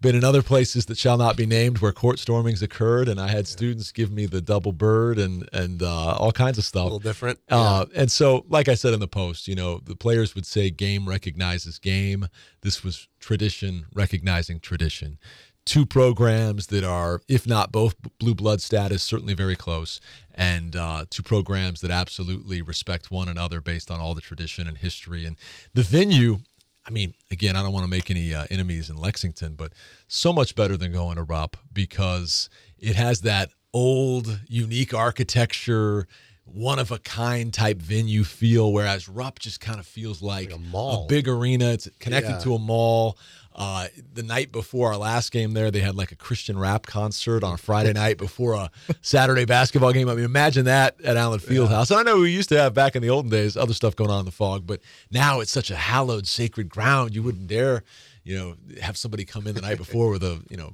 been in other places that shall not be named where court stormings occurred, and I had students give me the double bird and and uh, all kinds of stuff. A little different, Uh, and so, like I said in the post, you know, the players would say game recognizes game. This was tradition recognizing tradition. Two programs that are, if not both blue blood status, certainly very close, and uh, two programs that absolutely respect one another based on all the tradition and history. And the venue, I mean, again, I don't want to make any uh, enemies in Lexington, but so much better than going to Rupp because it has that old, unique architecture, one of a kind type venue feel. Whereas Rupp just kind of feels like, a mall. big arena. It's connected Yeah. to a mall. Uh, the night before our last game there, they had like a Christian rap concert on a Friday night before a Saturday basketball game. I mean, imagine that at Allen Fieldhouse. I know we used to have back in the olden days other stuff going on in the Phog, but now it's such a hallowed, sacred ground. You wouldn't dare, you know, have somebody come in the night before with a, you know,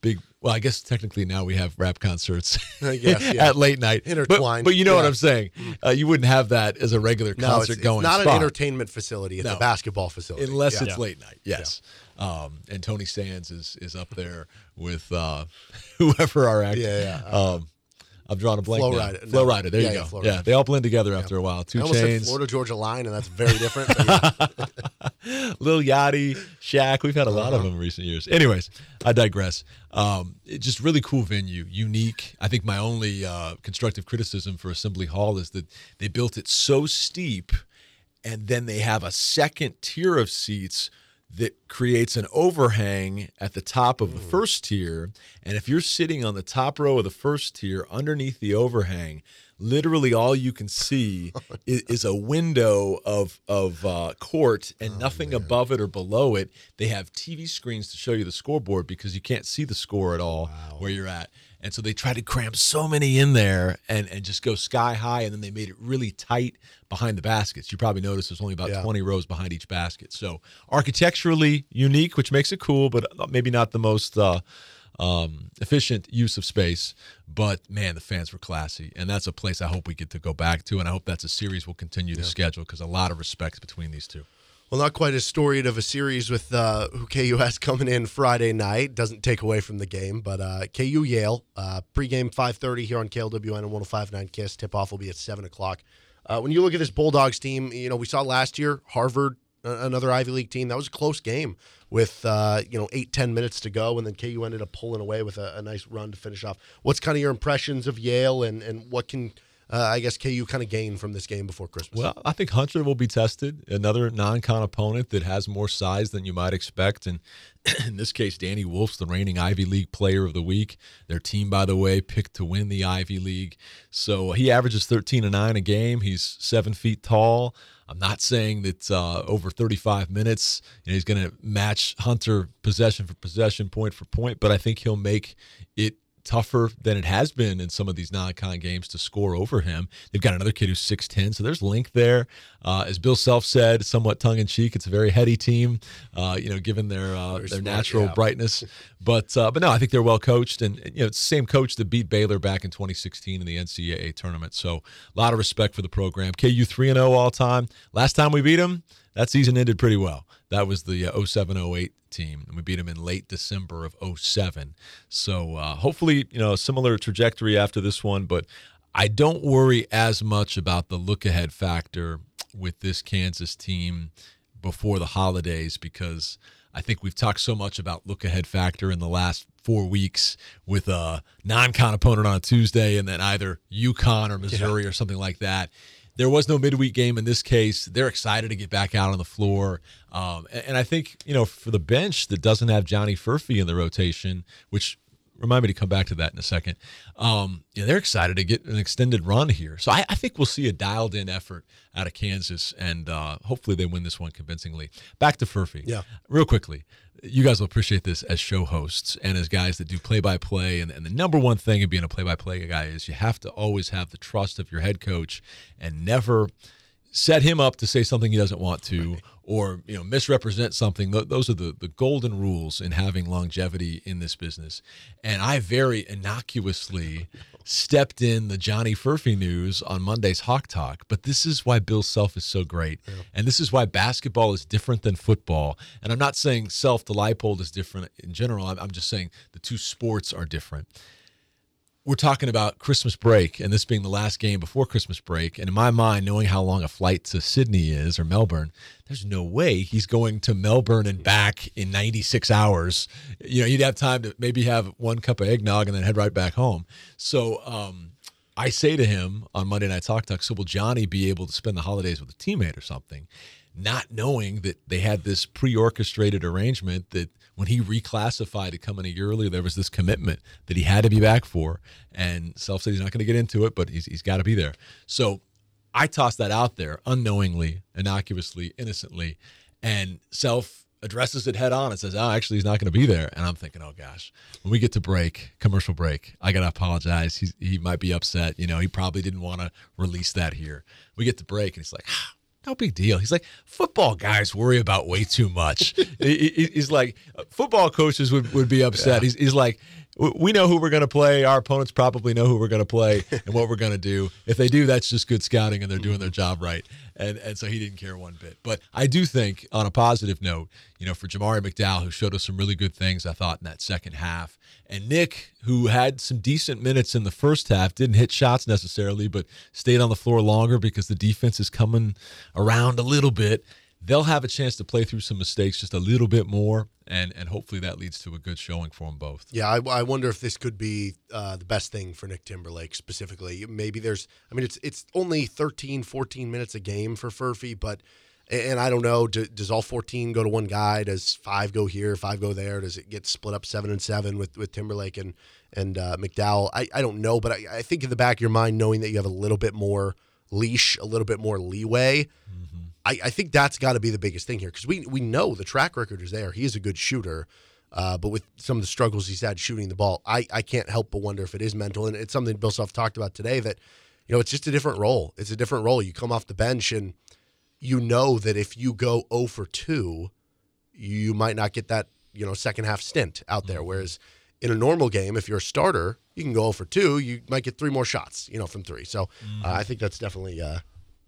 big. Well, I guess technically now we have rap concerts I guess, yeah. at late night, Intertwined, But, you know what. I'm saying. Uh, you wouldn't have that as a regular concert it's, it's going. not spot. an entertainment facility. It's No. a basketball facility. Unless Yeah. it's late night, yes. Um, and Tony Sands is is up there with uh, whoever our actor. Yeah, yeah. Um, I've drawn a blank. Flow now. Rider. Flow No. Rider. There Yeah, you go. Flow Yeah, they all blend together after a while. Two I almost said chains. Florida Georgia Line, and that's very different. yeah. Lil Yachty, Shaq. We've had a lot of Uh-huh. them in recent years. Anyways, I digress. Um, just really cool venue, unique. I think my only uh, constructive criticism for Assembly Hall is that they built it so steep, and then they have a second tier of seats that creates an overhang at the top of the first tier. And if you're sitting on the top row of the first tier underneath the overhang, literally all you can see is, is a window of of uh, court and nothing above it or below it. They have TV screens to show you the scoreboard because you can't see the score at all where you're at. And so they tried to cram so many in there and, and just go sky high. And then they made it really tight behind the baskets. You probably noticed there's only about Yeah. 20 rows behind each basket. So architecturally unique, which makes it cool, but maybe not the most uh, um, efficient use of space. But man, the fans were classy. And that's a place I hope we get to go back to. And I hope that's a series we'll continue to schedule because a lot of respect between these two. Well, not quite as storied of a series with uh, who KU has coming in Friday night. Doesn't take away from the game, but uh, KU Yale uh, pregame five thirty here on KLWN and one hundred five nine Kiss. Tip off will be at seven o'clock. Uh, when you look at this Bulldogs team, you know we saw last year Harvard, uh, another Ivy League team. That was a close game with uh, you know eight ten minutes to go, and then KU ended up pulling away with a, a nice run to finish off. What's kind of your impressions of Yale, and and what can uh, I guess KU kind of gain from this game before Christmas? Well, I think Hunter will be tested. Another non-con opponent that has more size than you might expect, and in this case, Danny Wolf's the reigning Ivy League Player of the Week. Their team, by the way, picked to win the Ivy League. So he averages 13 and nine a game. He's seven feet tall. I'm not saying that uh, over 35 minutes you know, he's going to match Hunter possession for possession, point for point, but I think he'll make it tougher than it has been in some of these non-con games to score over him. They've got another kid who's 6'10", so there's link there. Uh, as Bill Self said, somewhat tongue-in-cheek, it's a very heady team, uh, you know, given their uh, their smart, natural yeah. brightness. But uh, but no, I think they're well coached, and you know, it's the same coach that beat Baylor back in 2016 in the NCAA tournament. So a lot of respect for the program. KU 3 and 0 all time. Last time we beat them, that season ended pretty well. That was the uh, 07 08 team, and we beat them in late December of 07. So uh, hopefully, you know, a similar trajectory after this one, but I don't worry as much about the look ahead factor with this Kansas team before the holidays because I think we've talked so much about look ahead factor in the last four weeks with a non con opponent on a Tuesday and then either UConn or Missouri or something like that. There was no midweek game in this case. They're excited to get back out on the floor. Um, and, and I think, you know, for the bench that doesn't have Johnny Furphy in the rotation, which remind me to come back to that in a second. Um, yeah, they're excited to get an extended run here. So I, I think we'll see a dialed in effort out of Kansas, and uh, hopefully they win this one convincingly. Back to Furphy. Yeah. Real quickly. You guys will appreciate this as show hosts and as guys that do play by play. And the number one thing of being a play by play guy is you have to always have the trust of your head coach and never set him up to say something he doesn't want to or you know misrepresent something. Those are the, the golden rules in having longevity in this business. And i very innocuously stepped in the johnny furphy news on monday's hawk talk. But this is why bill self is so great. And this is why basketball is different than football. And i'm not saying self the Leipold is different in general. I'm, I'm just saying the two sports are different we're talking about Christmas break and this being the last game before Christmas break. And in my mind, knowing how long a flight to Sydney is or Melbourne, there's no way he's going to Melbourne and back in 96 hours. You know, you'd have time to maybe have one cup of eggnog and then head right back home. So, um, I say to him on Monday Night Hawk Talk, so will Johnny be able to spend the holidays with a teammate or something? Not knowing that they had this pre orchestrated arrangement that when he reclassified to come in a year earlier, there was this commitment that he had to be back for. And Self said he's not going to get into it, but he's, he's got to be there. So I tossed that out there unknowingly, innocuously, innocently. And Self addresses it head on and says, Oh, actually, he's not going to be there. And I'm thinking, Oh, gosh, when we get to break, commercial break, I got to apologize. He's, he might be upset. You know, he probably didn't want to release that here. We get to break, and he's like, ah, no big deal. He's like, football guys worry about way too much. He- he- he's like, football coaches would, would be upset. He's, he's like, "W- we know who we're going to play. Our opponents probably know who we're going to play and what we're going to do. If they do, that's just good scouting and they're doing their job right. And and so he didn't care one bit. But I do think, on a positive note, you know, for Jamari McDowell, who showed us some really good things, I thought, in that second half, and Nick, who had some decent minutes in the first half, didn't hit shots necessarily, but stayed on the floor longer because the defense is coming around a little bit. They'll have a chance to play through some mistakes just a little bit more, and and hopefully that leads to a good showing for them both. Yeah, I, I wonder if this could be uh, the best thing for Nick Timberlake specifically. Maybe there's, I mean, it's it's only 13, 14 minutes a game for Furphy, but, and I don't know, do, does all 14 go to one guy? Does five go here, five go there? Does it get split up seven and seven with, with Timberlake and and uh, McDowell? I, I don't know, but I, I think in the back of your mind, knowing that you have a little bit more leash, a little bit more leeway, I, I think that's got to be the biggest thing here because we we know the track record is there. He is a good shooter, uh, but with some of the struggles he's had shooting the ball, I, I can't help but wonder if it is mental. And it's something Bill Self talked about today that you know it's just a different role. It's a different role. You come off the bench and you know that if you go 0 for 2, you might not get that you know second half stint out there. Whereas in a normal game, if you're a starter, you can go 0 for 2. You might get three more shots, you know, from three. So uh, I think that's definitely. Uh,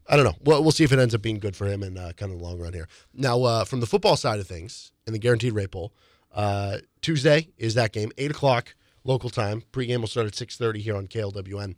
I don't know. We'll, we'll see if it ends up being good for him in uh, kind of the long run here. Now, uh, from the football side of things, in the guaranteed rate bowl, uh, Tuesday is that game, eight o'clock local time. Pregame will start at six thirty here on KLWN.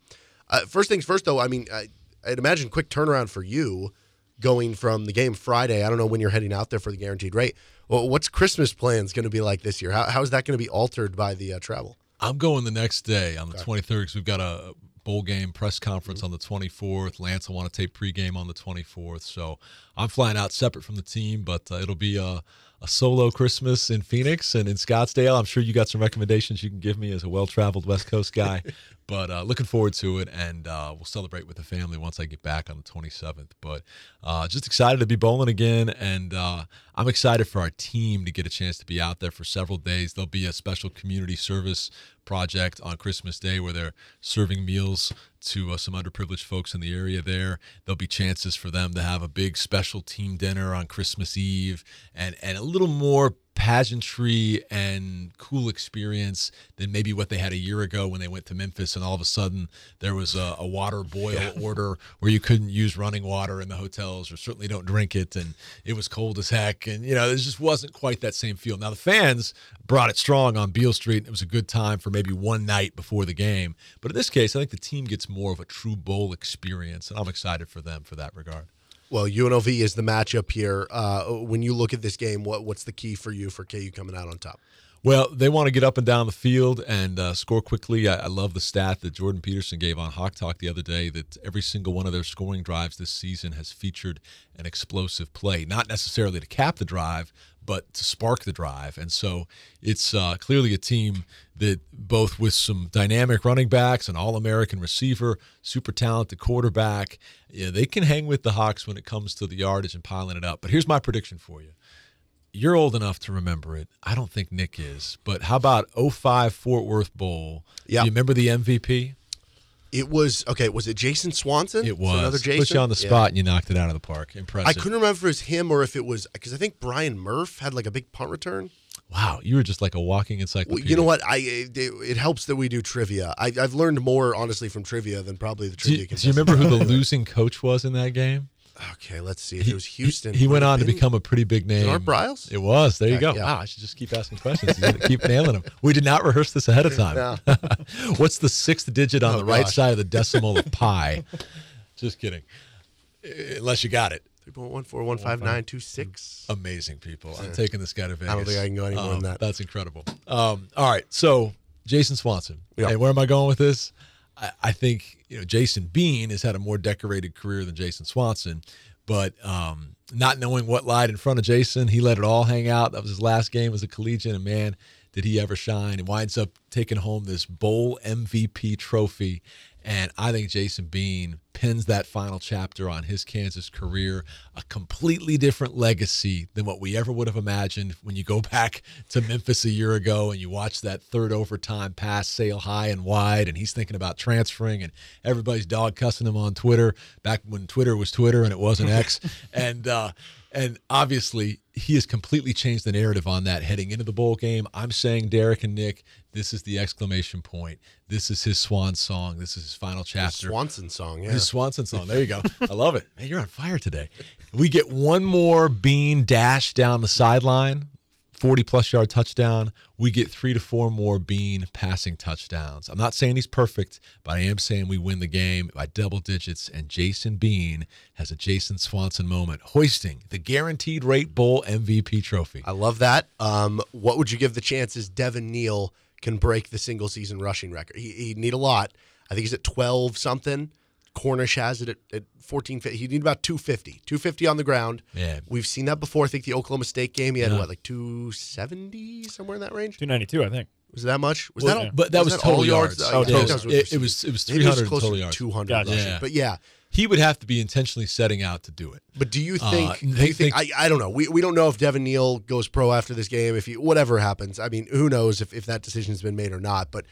Uh, first things first, though. I mean, I, I'd imagine quick turnaround for you going from the game Friday. I don't know when you're heading out there for the guaranteed rate. Well, what's Christmas plans going to be like this year? How, how is that going to be altered by the uh, travel? I'm going the next day on the 23rd because we've got a bowl game press conference on the 24th. Lance will want to tape pregame on the 24th. So I'm flying out separate from the team, but uh, it'll be a, a solo Christmas in Phoenix and in Scottsdale. I'm sure you got some recommendations you can give me as a well traveled West Coast guy. but uh, looking forward to it, and uh, we'll celebrate with the family once I get back on the 27th. But uh, just excited to be bowling again, and uh, I'm excited for our team to get a chance to be out there for several days. There'll be a special community service project on Christmas Day where they're serving meals to uh, some underprivileged folks in the area there. There'll be chances for them to have a big special team dinner on Christmas Eve and, and a little more pageantry and cool experience than maybe what they had a year ago when they went to Memphis and all of a sudden there was a, a water boil yeah. order where you couldn't use running water in the hotels or certainly don't drink it and it was cold as heck and you know it just wasn't quite that same feel. Now the fans brought it strong on Beale Street. and It was a good time for maybe one night before the game. But in this case, I think the team gets more of a true bowl experience and I'm excited for them for that regard. Well, UNLV is the matchup here. Uh, when you look at this game, what what's the key for you for KU coming out on top? Well, they want to get up and down the field and uh, score quickly. I, I, love the stat that Jordan Peterson gave on Hawk Talk the other day that every single one of their scoring drives this season has featured an explosive play. Not necessarily to cap the drive, but to spark the drive. And so it's uh, clearly a team that both with some dynamic running backs, an All American receiver, super talented quarterback, yeah, they can hang with the Hawks when it comes to the yardage and piling it up. But here's my prediction for you. You're old enough to remember it. I don't think Nick is. But how about 05 Fort Worth Bowl? Yeah. You remember the MVP? It was okay. Was it Jason Swanson? It was. another Jason. Put you on the spot, yeah. and you knocked it out of the park. Impressive. I couldn't remember if it was him or if it was because I think Brian Murph had like a big punt return. Wow, you were just like a walking encyclopedia. Well, you know what? I it, it, helps that we do trivia. I, have learned more honestly from trivia than probably the trivia. Do, do you remember who the losing coach was in that game? Okay, let's see. If it was Houston. He, he went on to become a pretty big name. Art Briles? It was. There you go. Yeah. Wow, I should just keep asking questions. keep nailing them. We did not rehearse this ahead of time. No. What's the sixth digit on oh, the right gosh. side of the decimal of pi? Just kidding. Unless you got it. 3.141596. Amazing people. I'm taking this guy to Vegas. I don't think I can go any more um, than that. That's incredible. Um, all right. So, Jason Swanson. Yeah. Hey, where am I going with this? I, I, think, you know, Jason Bean has had a more decorated career than Jason Swanson, but um, not knowing what lied in front of Jason, he let it all hang out. That was his last game as a collegiate, and man, did he ever shine and winds up taking home this bowl MVP trophy and I think Jason Bean pins that final chapter on his Kansas career, a completely different legacy than what we ever would have imagined when you go back to Memphis a year ago and you watch that third overtime pass sail high and wide, and he's thinking about transferring, and everybody's dog cussing him on Twitter back when Twitter was Twitter and it wasn't X. and, uh, and obviously, he has completely changed the narrative on that heading into the bowl game. I'm saying, Derek and Nick, this is the exclamation point. This is his swan song. This is his final chapter. His Swanson song, yeah. His Swanson song. There you go. I love it. Man, you're on fire today. We get one more bean dash down the sideline 40 plus yard touchdown. We get three to four more Bean passing touchdowns. I'm not saying he's perfect, but I am saying we win the game by double digits. And Jason Bean has a Jason Swanson moment, hoisting the guaranteed rate bowl MVP trophy. I love that. Um, what would you give the chances Devin Neal can break the single season rushing record? He, he'd need a lot. I think he's at 12 something. Cornish has it at, at 14. He need about 250, 250 on the ground. Yeah, we've seen that before. I think the Oklahoma State game, he had yeah. what, like 270 somewhere in that range. 292, I think. Was that much? Was well, that? Yeah. But that was, was that total yards. yards? Oh, it, was, it, it, was it was 300 total yards. 200 gotcha. yeah. But yeah, he would have to be intentionally setting out to do it. But do you think? Uh, do you think, think I, I don't know. We, we don't know if Devin Neal goes pro after this game. If he whatever happens, I mean, who knows if, if that decision's been made or not. But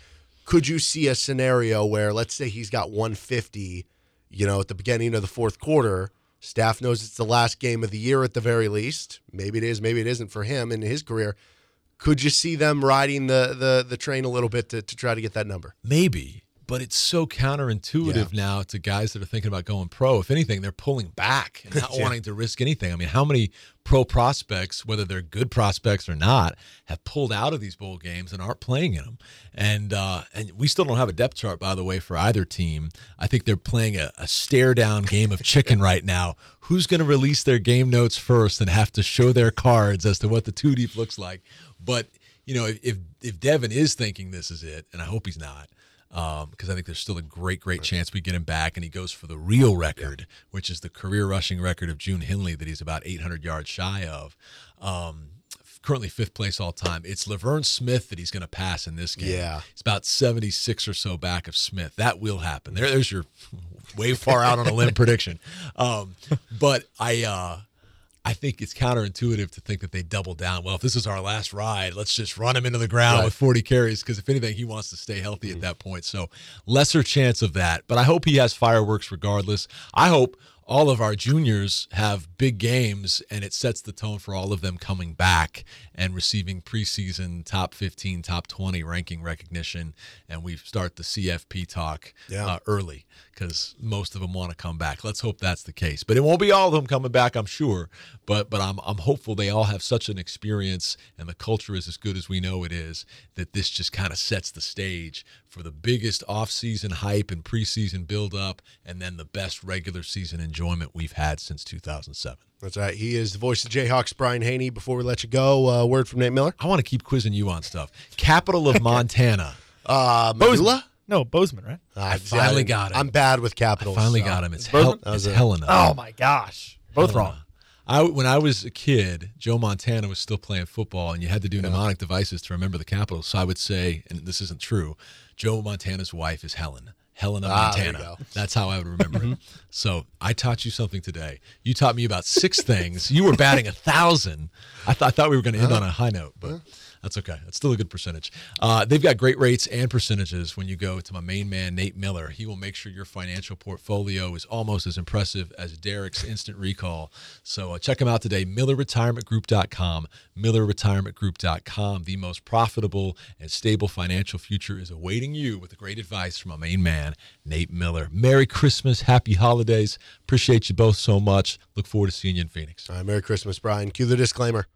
could you see a scenario where, let's say, he's got 150 you know, at the beginning of the fourth quarter, staff knows it's the last game of the year at the very least. Maybe it is, maybe it isn't for him in his career. Could you see them riding the the the train a little bit to, to try to get that number? Maybe but it's so counterintuitive yeah. now to guys that are thinking about going pro. If anything, they're pulling back and not yeah. wanting to risk anything. I mean, how many pro prospects, whether they're good prospects or not, have pulled out of these bowl games and aren't playing in them? And uh, and we still don't have a depth chart, by the way, for either team. I think they're playing a, a stare down game of chicken right now. Who's going to release their game notes first and have to show their cards as to what the two deep looks like? But you know, if if Devin is thinking this is it, and I hope he's not because um, I think there's still a great, great chance we get him back, and he goes for the real record, yeah. which is the career rushing record of June Henley that he's about 800 yards shy of. Um, currently fifth place all time. It's Laverne Smith that he's going to pass in this game. Yeah. He's about 76 or so back of Smith. That will happen. There, there's your way far out on a limb prediction. Um, but I, uh, I think it's counterintuitive to think that they double down. Well, if this is our last ride, let's just run him into the ground Right. with 40 carries because if anything, he wants to stay healthy at that point. So lesser chance of that. But I hope he has fireworks regardless. I hope all of our juniors have big games and it sets the tone for all of them coming back and receiving preseason top 15, top 20 ranking recognition. And we start the CFP talk Yeah. uh, early because most of them want to come back. Let's hope that's the case. But it won't be all of them coming back, I'm sure. But but I'm I'm hopeful they all have such an experience and the culture is as good as we know it is that this just kind of sets the stage for the biggest off-season hype and preseason buildup and then the best regular season enjoyment we've had since 2007. That's right. He is the voice of Jayhawks, Brian Hanni. Before we let you go, uh, word from Nate Miller. I want to keep quizzing you on stuff. Capital of Montana. Uh, Missoula? No, Bozeman, right? I finally got it. I'm bad with capitals. I finally so. got him. It's, Bozeman? Hel- it's That a- Helena. Oh my gosh, both Helena. wrong. I when I was a kid, Joe Montana was still playing football, and you had to do mnemonic devices to remember the capitals. So I would say, and this isn't true, Joe Montana's wife is Helen. Helena Ah, Montana. That's how I would remember it. So I taught you something today. You taught me about six things. You were batting a thousand. I, th- I thought we were going to end on a high note, but that's okay. That's still a good percentage. Uh, they've got great rates and percentages when you go to my main man, Nate Miller. He will make sure your financial portfolio is almost as impressive as Derek's instant recall. So uh, check him out today, millerretirementgroup.com, millerretirementgroup.com. The most profitable and stable financial future is awaiting you with the great advice from my main man, Nate Miller. Merry Christmas, happy holidays. Appreciate you both so much. Look forward to seeing you in Phoenix. All right, Merry Christmas, Brian. Cue the disclaimer.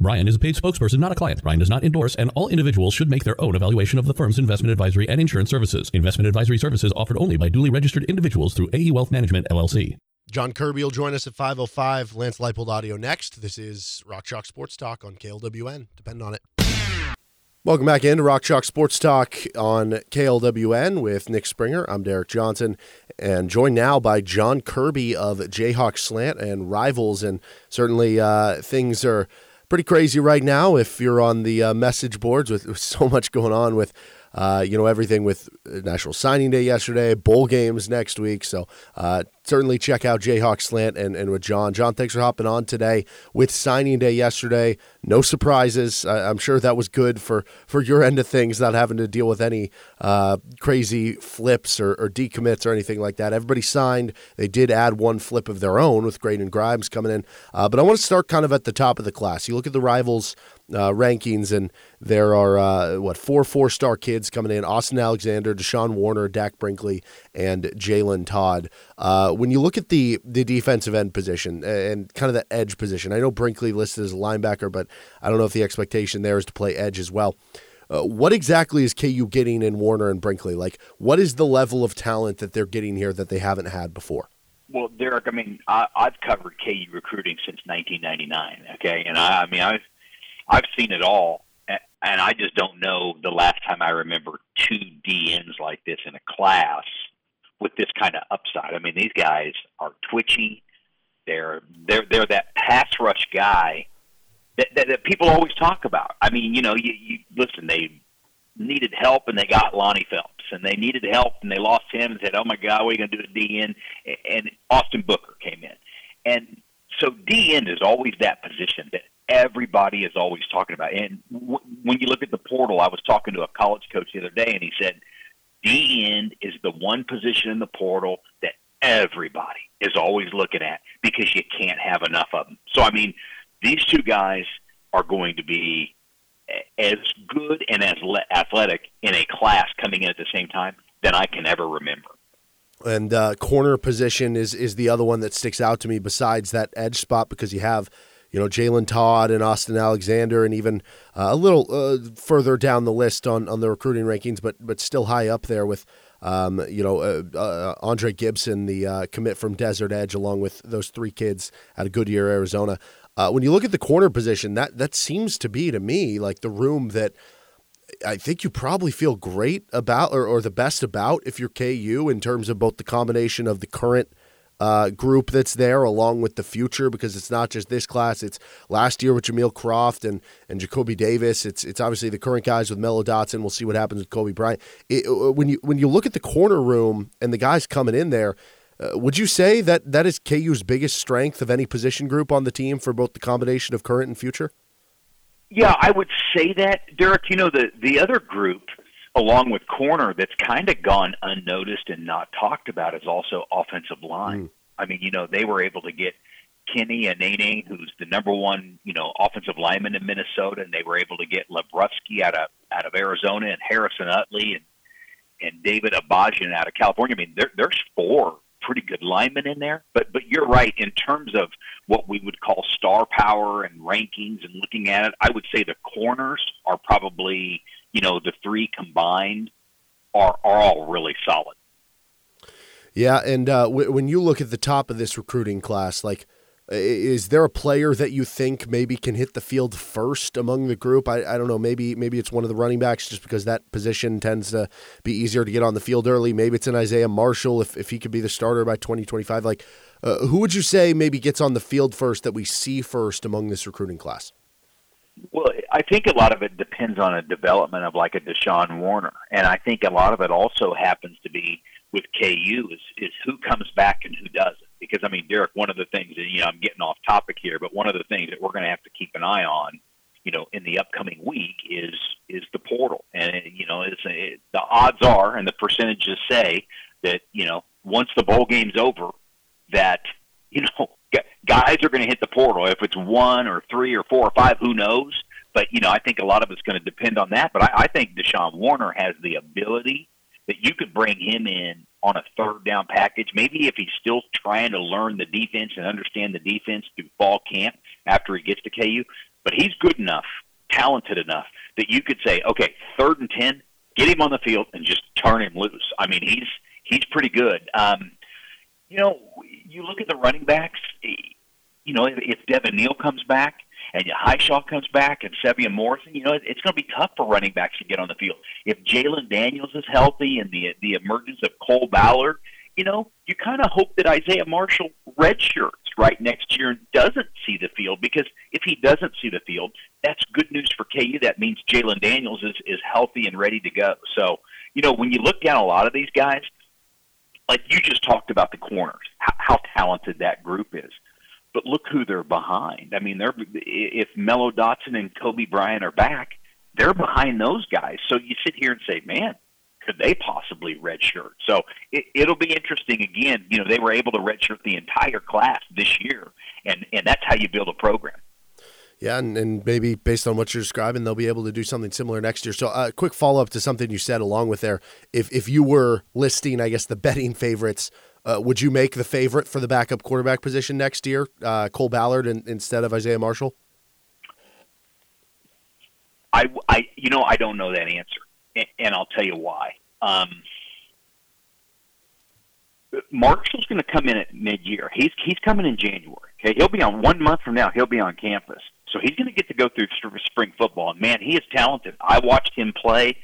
Brian is a paid spokesperson, not a client. Brian does not endorse, and all individuals should make their own evaluation of the firm's investment advisory and insurance services. Investment advisory services offered only by duly registered individuals through AE Wealth Management, LLC. Jon Kirby will join us at 5.05. Lance Leipold audio next. This is Rock Chalk Sports Talk on KLWN. Depend on it. Welcome back into Rock Chalk Sports Talk on KLWN with Nick Springer. I'm Derek Johnson, and joined now by John Kirby of Jayhawk Slant and Rivals. And certainly uh, things are pretty crazy right now if you're on the uh, message boards with, with so much going on with uh, you know everything with National Signing Day yesterday, bowl games next week. So uh, certainly check out Jayhawk Slant and, and with Jon. Jon, thanks for hopping on today with Signing Day yesterday. No surprises. I, I'm sure that was good for for your end of things, not having to deal with any uh, crazy flips or, or decommits or anything like that. Everybody signed. They did add one flip of their own with Graydon Grimes coming in. Uh, but I want to start kind of at the top of the class. You look at the rivals uh, rankings, and there are uh, what four four star kids coming in: Austin Alexander, Deshaun Warner, Dak Brinkley, and Jalen Todd. Uh, when you look at the the defensive end position and kind of the edge position, I know Brinkley listed as a linebacker, but I don't know if the expectation there is to play edge as well. Uh, what exactly is KU getting in Warner and Brinkley? Like, what is the level of talent that they're getting here that they haven't had before? Well, Derek, I mean, I, I've covered KU recruiting since 1999. Okay, and I, I mean, I've I've seen it all, a- and I just don't know the last time I remember two DNs like this in a class with this kind of upside. I mean, these guys are twitchy. They're they're they're that pass rush guy that, that, that people always talk about. I mean, you know, you, you listen. They needed help and they got Lonnie Phelps, and they needed help and they lost him and said, "Oh my God, what are you going to do at DN?" And Austin Booker came in, and so DN is always that position that everybody is always talking about. And w- when you look at the portal, I was talking to a college coach the other day, and he said, DN is the one position in the portal that everybody is always looking at because you can't have enough of them. So, I mean, these two guys are going to be as good and as le- athletic in a class coming in at the same time than I can ever remember. And uh, corner position is is the other one that sticks out to me besides that edge spot because you have, you know, Jalen Todd and Austin Alexander and even uh, a little uh, further down the list on, on the recruiting rankings, but but still high up there with, um, you know, uh, uh, Andre Gibson, the uh, commit from Desert Edge, along with those three kids out of Goodyear, Arizona. Uh, when you look at the corner position, that that seems to be to me like the room that I think you probably feel great about or, or the best about if you're KU in terms of both the combination of the current uh, group that's there, along with the future, because it's not just this class. It's last year with Jameel Croft and and Jacoby Davis. It's it's obviously the current guys with Mello Dotson. We'll see what happens with Cobee Bryant. It, uh, when you when you look at the corner room and the guys coming in there. Uh, would you say that that is KU's biggest strength of any position group on the team for both the combination of current and future? Yeah, I would say that, Derek. You know, the the other group, along with corner, that's kind of gone unnoticed and not talked about is also offensive line. Mm. I mean, you know, they were able to get Kenny Anene, who's the number one, you know, offensive lineman in Minnesota, and they were able to get Lebrusky out of out of Arizona and Harrison Utley and and David Abajian out of California. I mean, there, there's four pretty good linemen in there. But but you're right in terms of what we would call star power and rankings and looking at it. I would say the corners are probably you know the three combined are are all really solid. Yeah, and uh, w- when you look at the top of this recruiting class, like, is there a player that you think maybe can hit the field first among the group? I, I don't know. Maybe maybe it's one of the running backs, just because that position tends to be easier to get on the field early. Maybe it's an Isaiah Marshall if if he could be the starter by twenty twenty five. Like, uh, who would you say maybe gets on the field first that we see first among this recruiting class? Well, I think a lot of it depends on a development of like a Deshaun Warner, and I think a lot of it also happens to be with KU is is who comes back and who doesn't. Because I mean, Derek, one of the things that you know I'm getting off topic here, but one of the things that we're going to have to keep an eye on, you know, in the upcoming week is is the portal, and you know, it's it, the odds are and the percentages say that you know once the bowl game's over, that you know guys are going to hit the portal. If it's one or three or four or five, who knows? But you know, I think a lot of it's going to depend on that. But I, I think Deshaun Warner has the ability that you could bring him in on a third down package. Maybe if he's still trying to learn the defense and understand the defense through fall camp after he gets to KU, but he's good enough, talented enough that you could say, okay, third and ten, get him on the field and just turn him loose. I mean, he's he's pretty good. Um, you know, you look at the running backs. You know, if, if Devin Neal comes back and Hishaw comes back and Sevion Morrison, you know, it, it's going to be tough for running backs to get on the field. If Jalon Daniels is healthy and the the emergence of Cole Ballard, you know, you kind of hope that Isaiah Marshall redshirts right next year and doesn't see the field because if he doesn't see the field, that's good news for KU. That means Jalon Daniels is is healthy and ready to go. So, you know, when you look down a lot of these guys, like you just talked about the corners, how, how talented that group is. But look who they're behind. I mean, they're if Mello Dotson and Cobee Bryant are back, they're behind those guys. So you sit here and say, man, could they possibly redshirt? So it, it'll be interesting. Again, you know, they were able to redshirt the entire class this year, and and that's how you build a program. Yeah, and, and maybe based on what you're describing, they'll be able to do something similar next year. So, a uh, quick follow up to something you said along with there. If if you were listing, I guess the betting favorites, uh, would you make the favorite for the backup quarterback position next year, uh, Cole Ballard, in, instead of Isaiah Marshall? I, I, you know, I don't know that answer, and, and I'll tell you why. Um, Marshall's going to come in at mid-year. He's he's coming in January. Okay, he'll be on one month from now. He'll be on campus, so he's going to get to go through spring football. And man, he is talented. I watched him play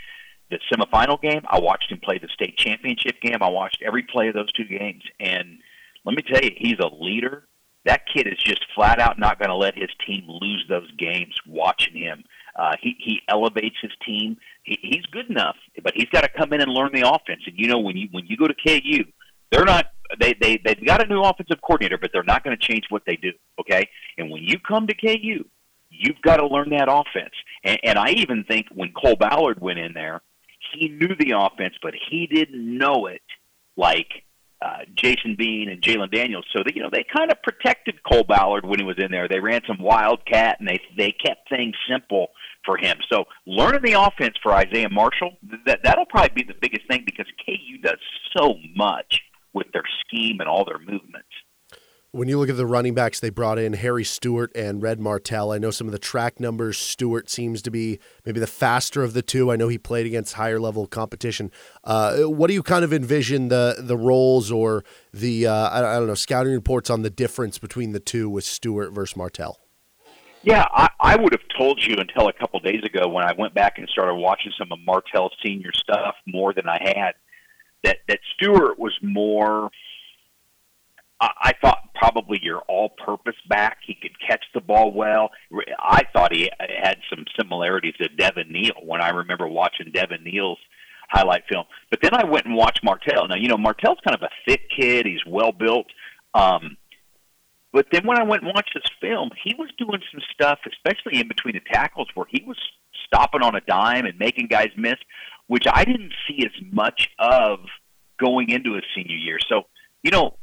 the semifinal game. I watched him play the state championship game. I watched every play of those two games, and let me tell you, he's a leader. That kid is just flat out not going to let his team lose those games. Watching him, uh, he he elevates his team. He, he's good enough, but he's got to come in and learn the offense. And you know, when you when you go to KU, they're not they they they've got a new offensive coordinator, but they're not going to change what they do. Okay, and when you come to KU, you've got to learn that offense. And, and I even think when Cole Ballard went in there, he knew the offense, but he didn't know it like uh, Jason Bean and Jalon Daniels. So that you know they kind of protected Cole Ballard when he was in there. They ran some wildcat and they they kept things simple for him. So learning the offense for Isaiah Marshall that that'll probably be the biggest thing because KU does so much with their scheme and all their movements. When you look at the running backs, they brought in Harry Stewart and Red Martell. I know some of the track numbers. Stewart seems to be maybe the faster of the two. I know he played against higher level competition. Uh, what do you kind of envision the the roles or the uh, I, don't know scouting reports on the difference between the two with Stewart versus Martell? Yeah, I, I would have told you until a couple days ago when I went back and started watching some of Martell's senior stuff more than I had that that Stewart was more I, thought probably your all-purpose back. He could catch the ball well. I thought he had some similarities to Devin Neal when I remember watching Devin Neal's highlight film. But then I went and watched Martell. Now you know Martell's kind of a thick kid. He's well built. Um, but then when I went and watched his film, he was doing some stuff, especially in between the tackles, where he was stopping on a dime and making guys miss, which I didn't see as much of going into his senior year. So, you know,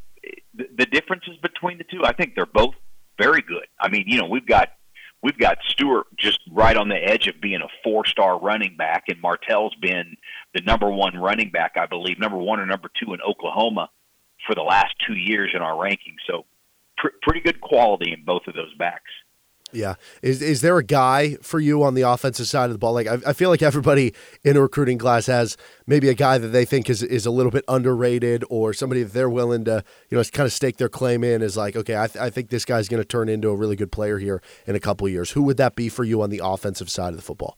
the, the differences between the two, I think they're both very good. I mean, you know, we've got we've got Stewart just right on the edge of being a four-star running back, and Martell's been the number one running back, I believe, number one or number two in Oklahoma for the last two years in our ranking. So, pr- pretty good quality in both of those backs. Yeah. Is is there a guy for you on the offensive side of the ball? Like I, I feel like everybody in a recruiting class has maybe a guy that they think is is a little bit underrated or somebody that they're willing to, you know, kind of stake their claim in is like, okay, I, th- I think this guy's going to turn into a really good player here in a couple years. Who would that be for you on the offensive side of the football?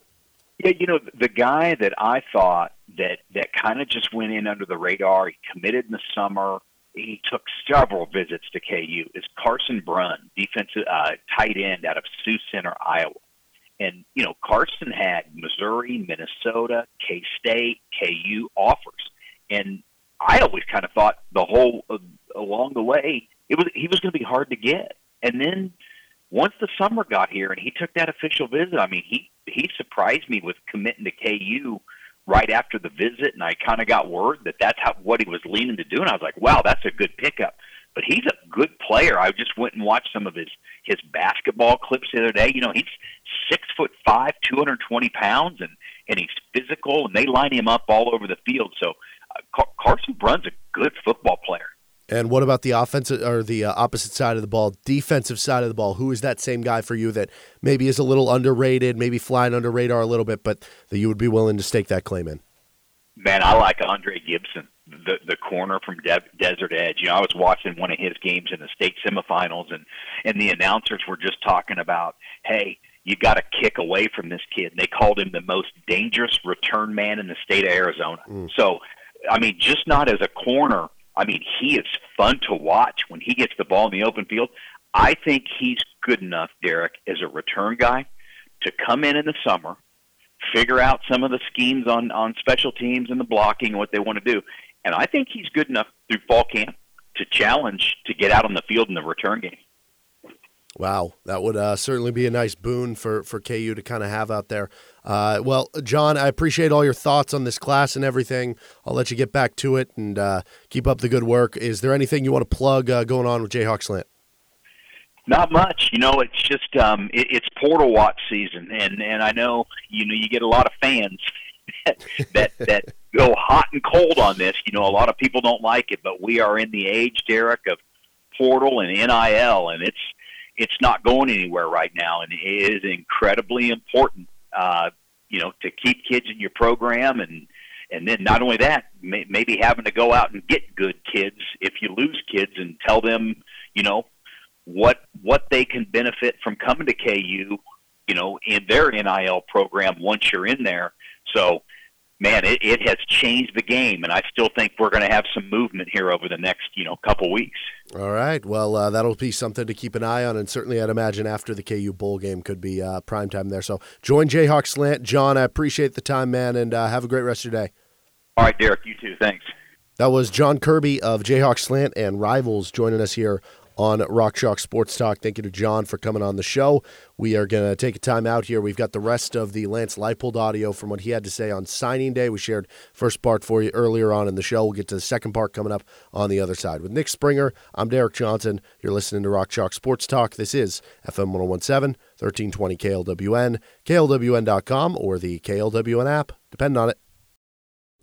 Yeah, you know, the guy that I thought that that kind of just went in under the radar, he committed in the summer he took several visits to KU is Carson Brunn, defensive uh, tight end out of Sioux Center, Iowa. And you know, Carson had Missouri, Minnesota, K State, KU offers, and I always kind of thought the whole uh, along the way it was he was going to be hard to get. And then once the summer got here and he took that official visit, I mean, he he surprised me with committing to KU right after the visit, and I kind of got word that that's how, what he was leaning to do, and I was like, wow, that's a good pickup. But he's a good player. I just went and watched some of his his basketball clips the other day. You know, he's six foot five, two hundred twenty pounds, and and he's physical, and they line him up all over the field. So uh, Carson Brunn's a good football player. And what about the offensive or the uh, opposite side of the ball, defensive side of the ball? Who is that same guy for you that maybe is a little underrated, maybe flying under radar a little bit, but that you would be willing to stake that claim in? Man, I like Andre Gibson, the the corner from De- Desert Edge. You know, I was watching one of his games in the state semifinals, and and the announcers were just talking about, hey, you got to kick away from this kid. And they called him the most dangerous return man in the state of Arizona. Mm. So, I mean, just not as a corner I mean, he is fun to watch when he gets the ball in the open field. I think he's good enough, Derek, as a return guy to come in in the summer, figure out some of the schemes on on special teams and the blocking and what they want to do. And I think he's good enough through fall camp to challenge to get out on the field in the return game. Wow, that would uh, certainly be a nice boon for for KU to kind of have out there. Uh, well, Jon, I appreciate all your thoughts on this class and everything. I'll let you get back to it and uh, keep up the good work. Is there anything you want to plug uh, going on with Jayhawk Slant? Not much, you know. It's just um, it, it's portal watch season, and and I know you know you get a lot of fans that that go hot and cold on this. You know, a lot of people don't like it, but we are in the age, Derek, of portal and NIL, and it's it's not going anywhere right now, and it is incredibly important. Uh, you know, to keep kids in your program, and and then not only that, may, maybe having to go out and get good kids if you lose kids, and tell them, you know, what what they can benefit from coming to KU, you know, in their NIL program once you're in there. So man, it, it has changed the game, and I still think we're going to have some movement here over the next you know couple weeks. All right, well uh, that'll be something to keep an eye on, and certainly I'd imagine after the KU bowl game could be uh, prime time there. So join Jayhawk Slant, Jon. I appreciate the time, man, and uh, have a great rest of your day. All right, Derek, you too. Thanks. That was Jon Kirby of Jayhawk Slant and Rivals joining us here on Rock Chalk Sports Talk. Thank you to Jon for coming on the show. We are going to take a time out here. We've got the rest of the Lance Leipold audio from what he had to say on signing day. We shared first part for you earlier on in the show. We'll get to the second part coming up on the other side. With Nick Springer, I'm Derek Johnson. You're listening to Rock Chalk Sports Talk. This is FM 1017, 1320 KLWN, KLWN.com, or the KLWN app. Depend on it.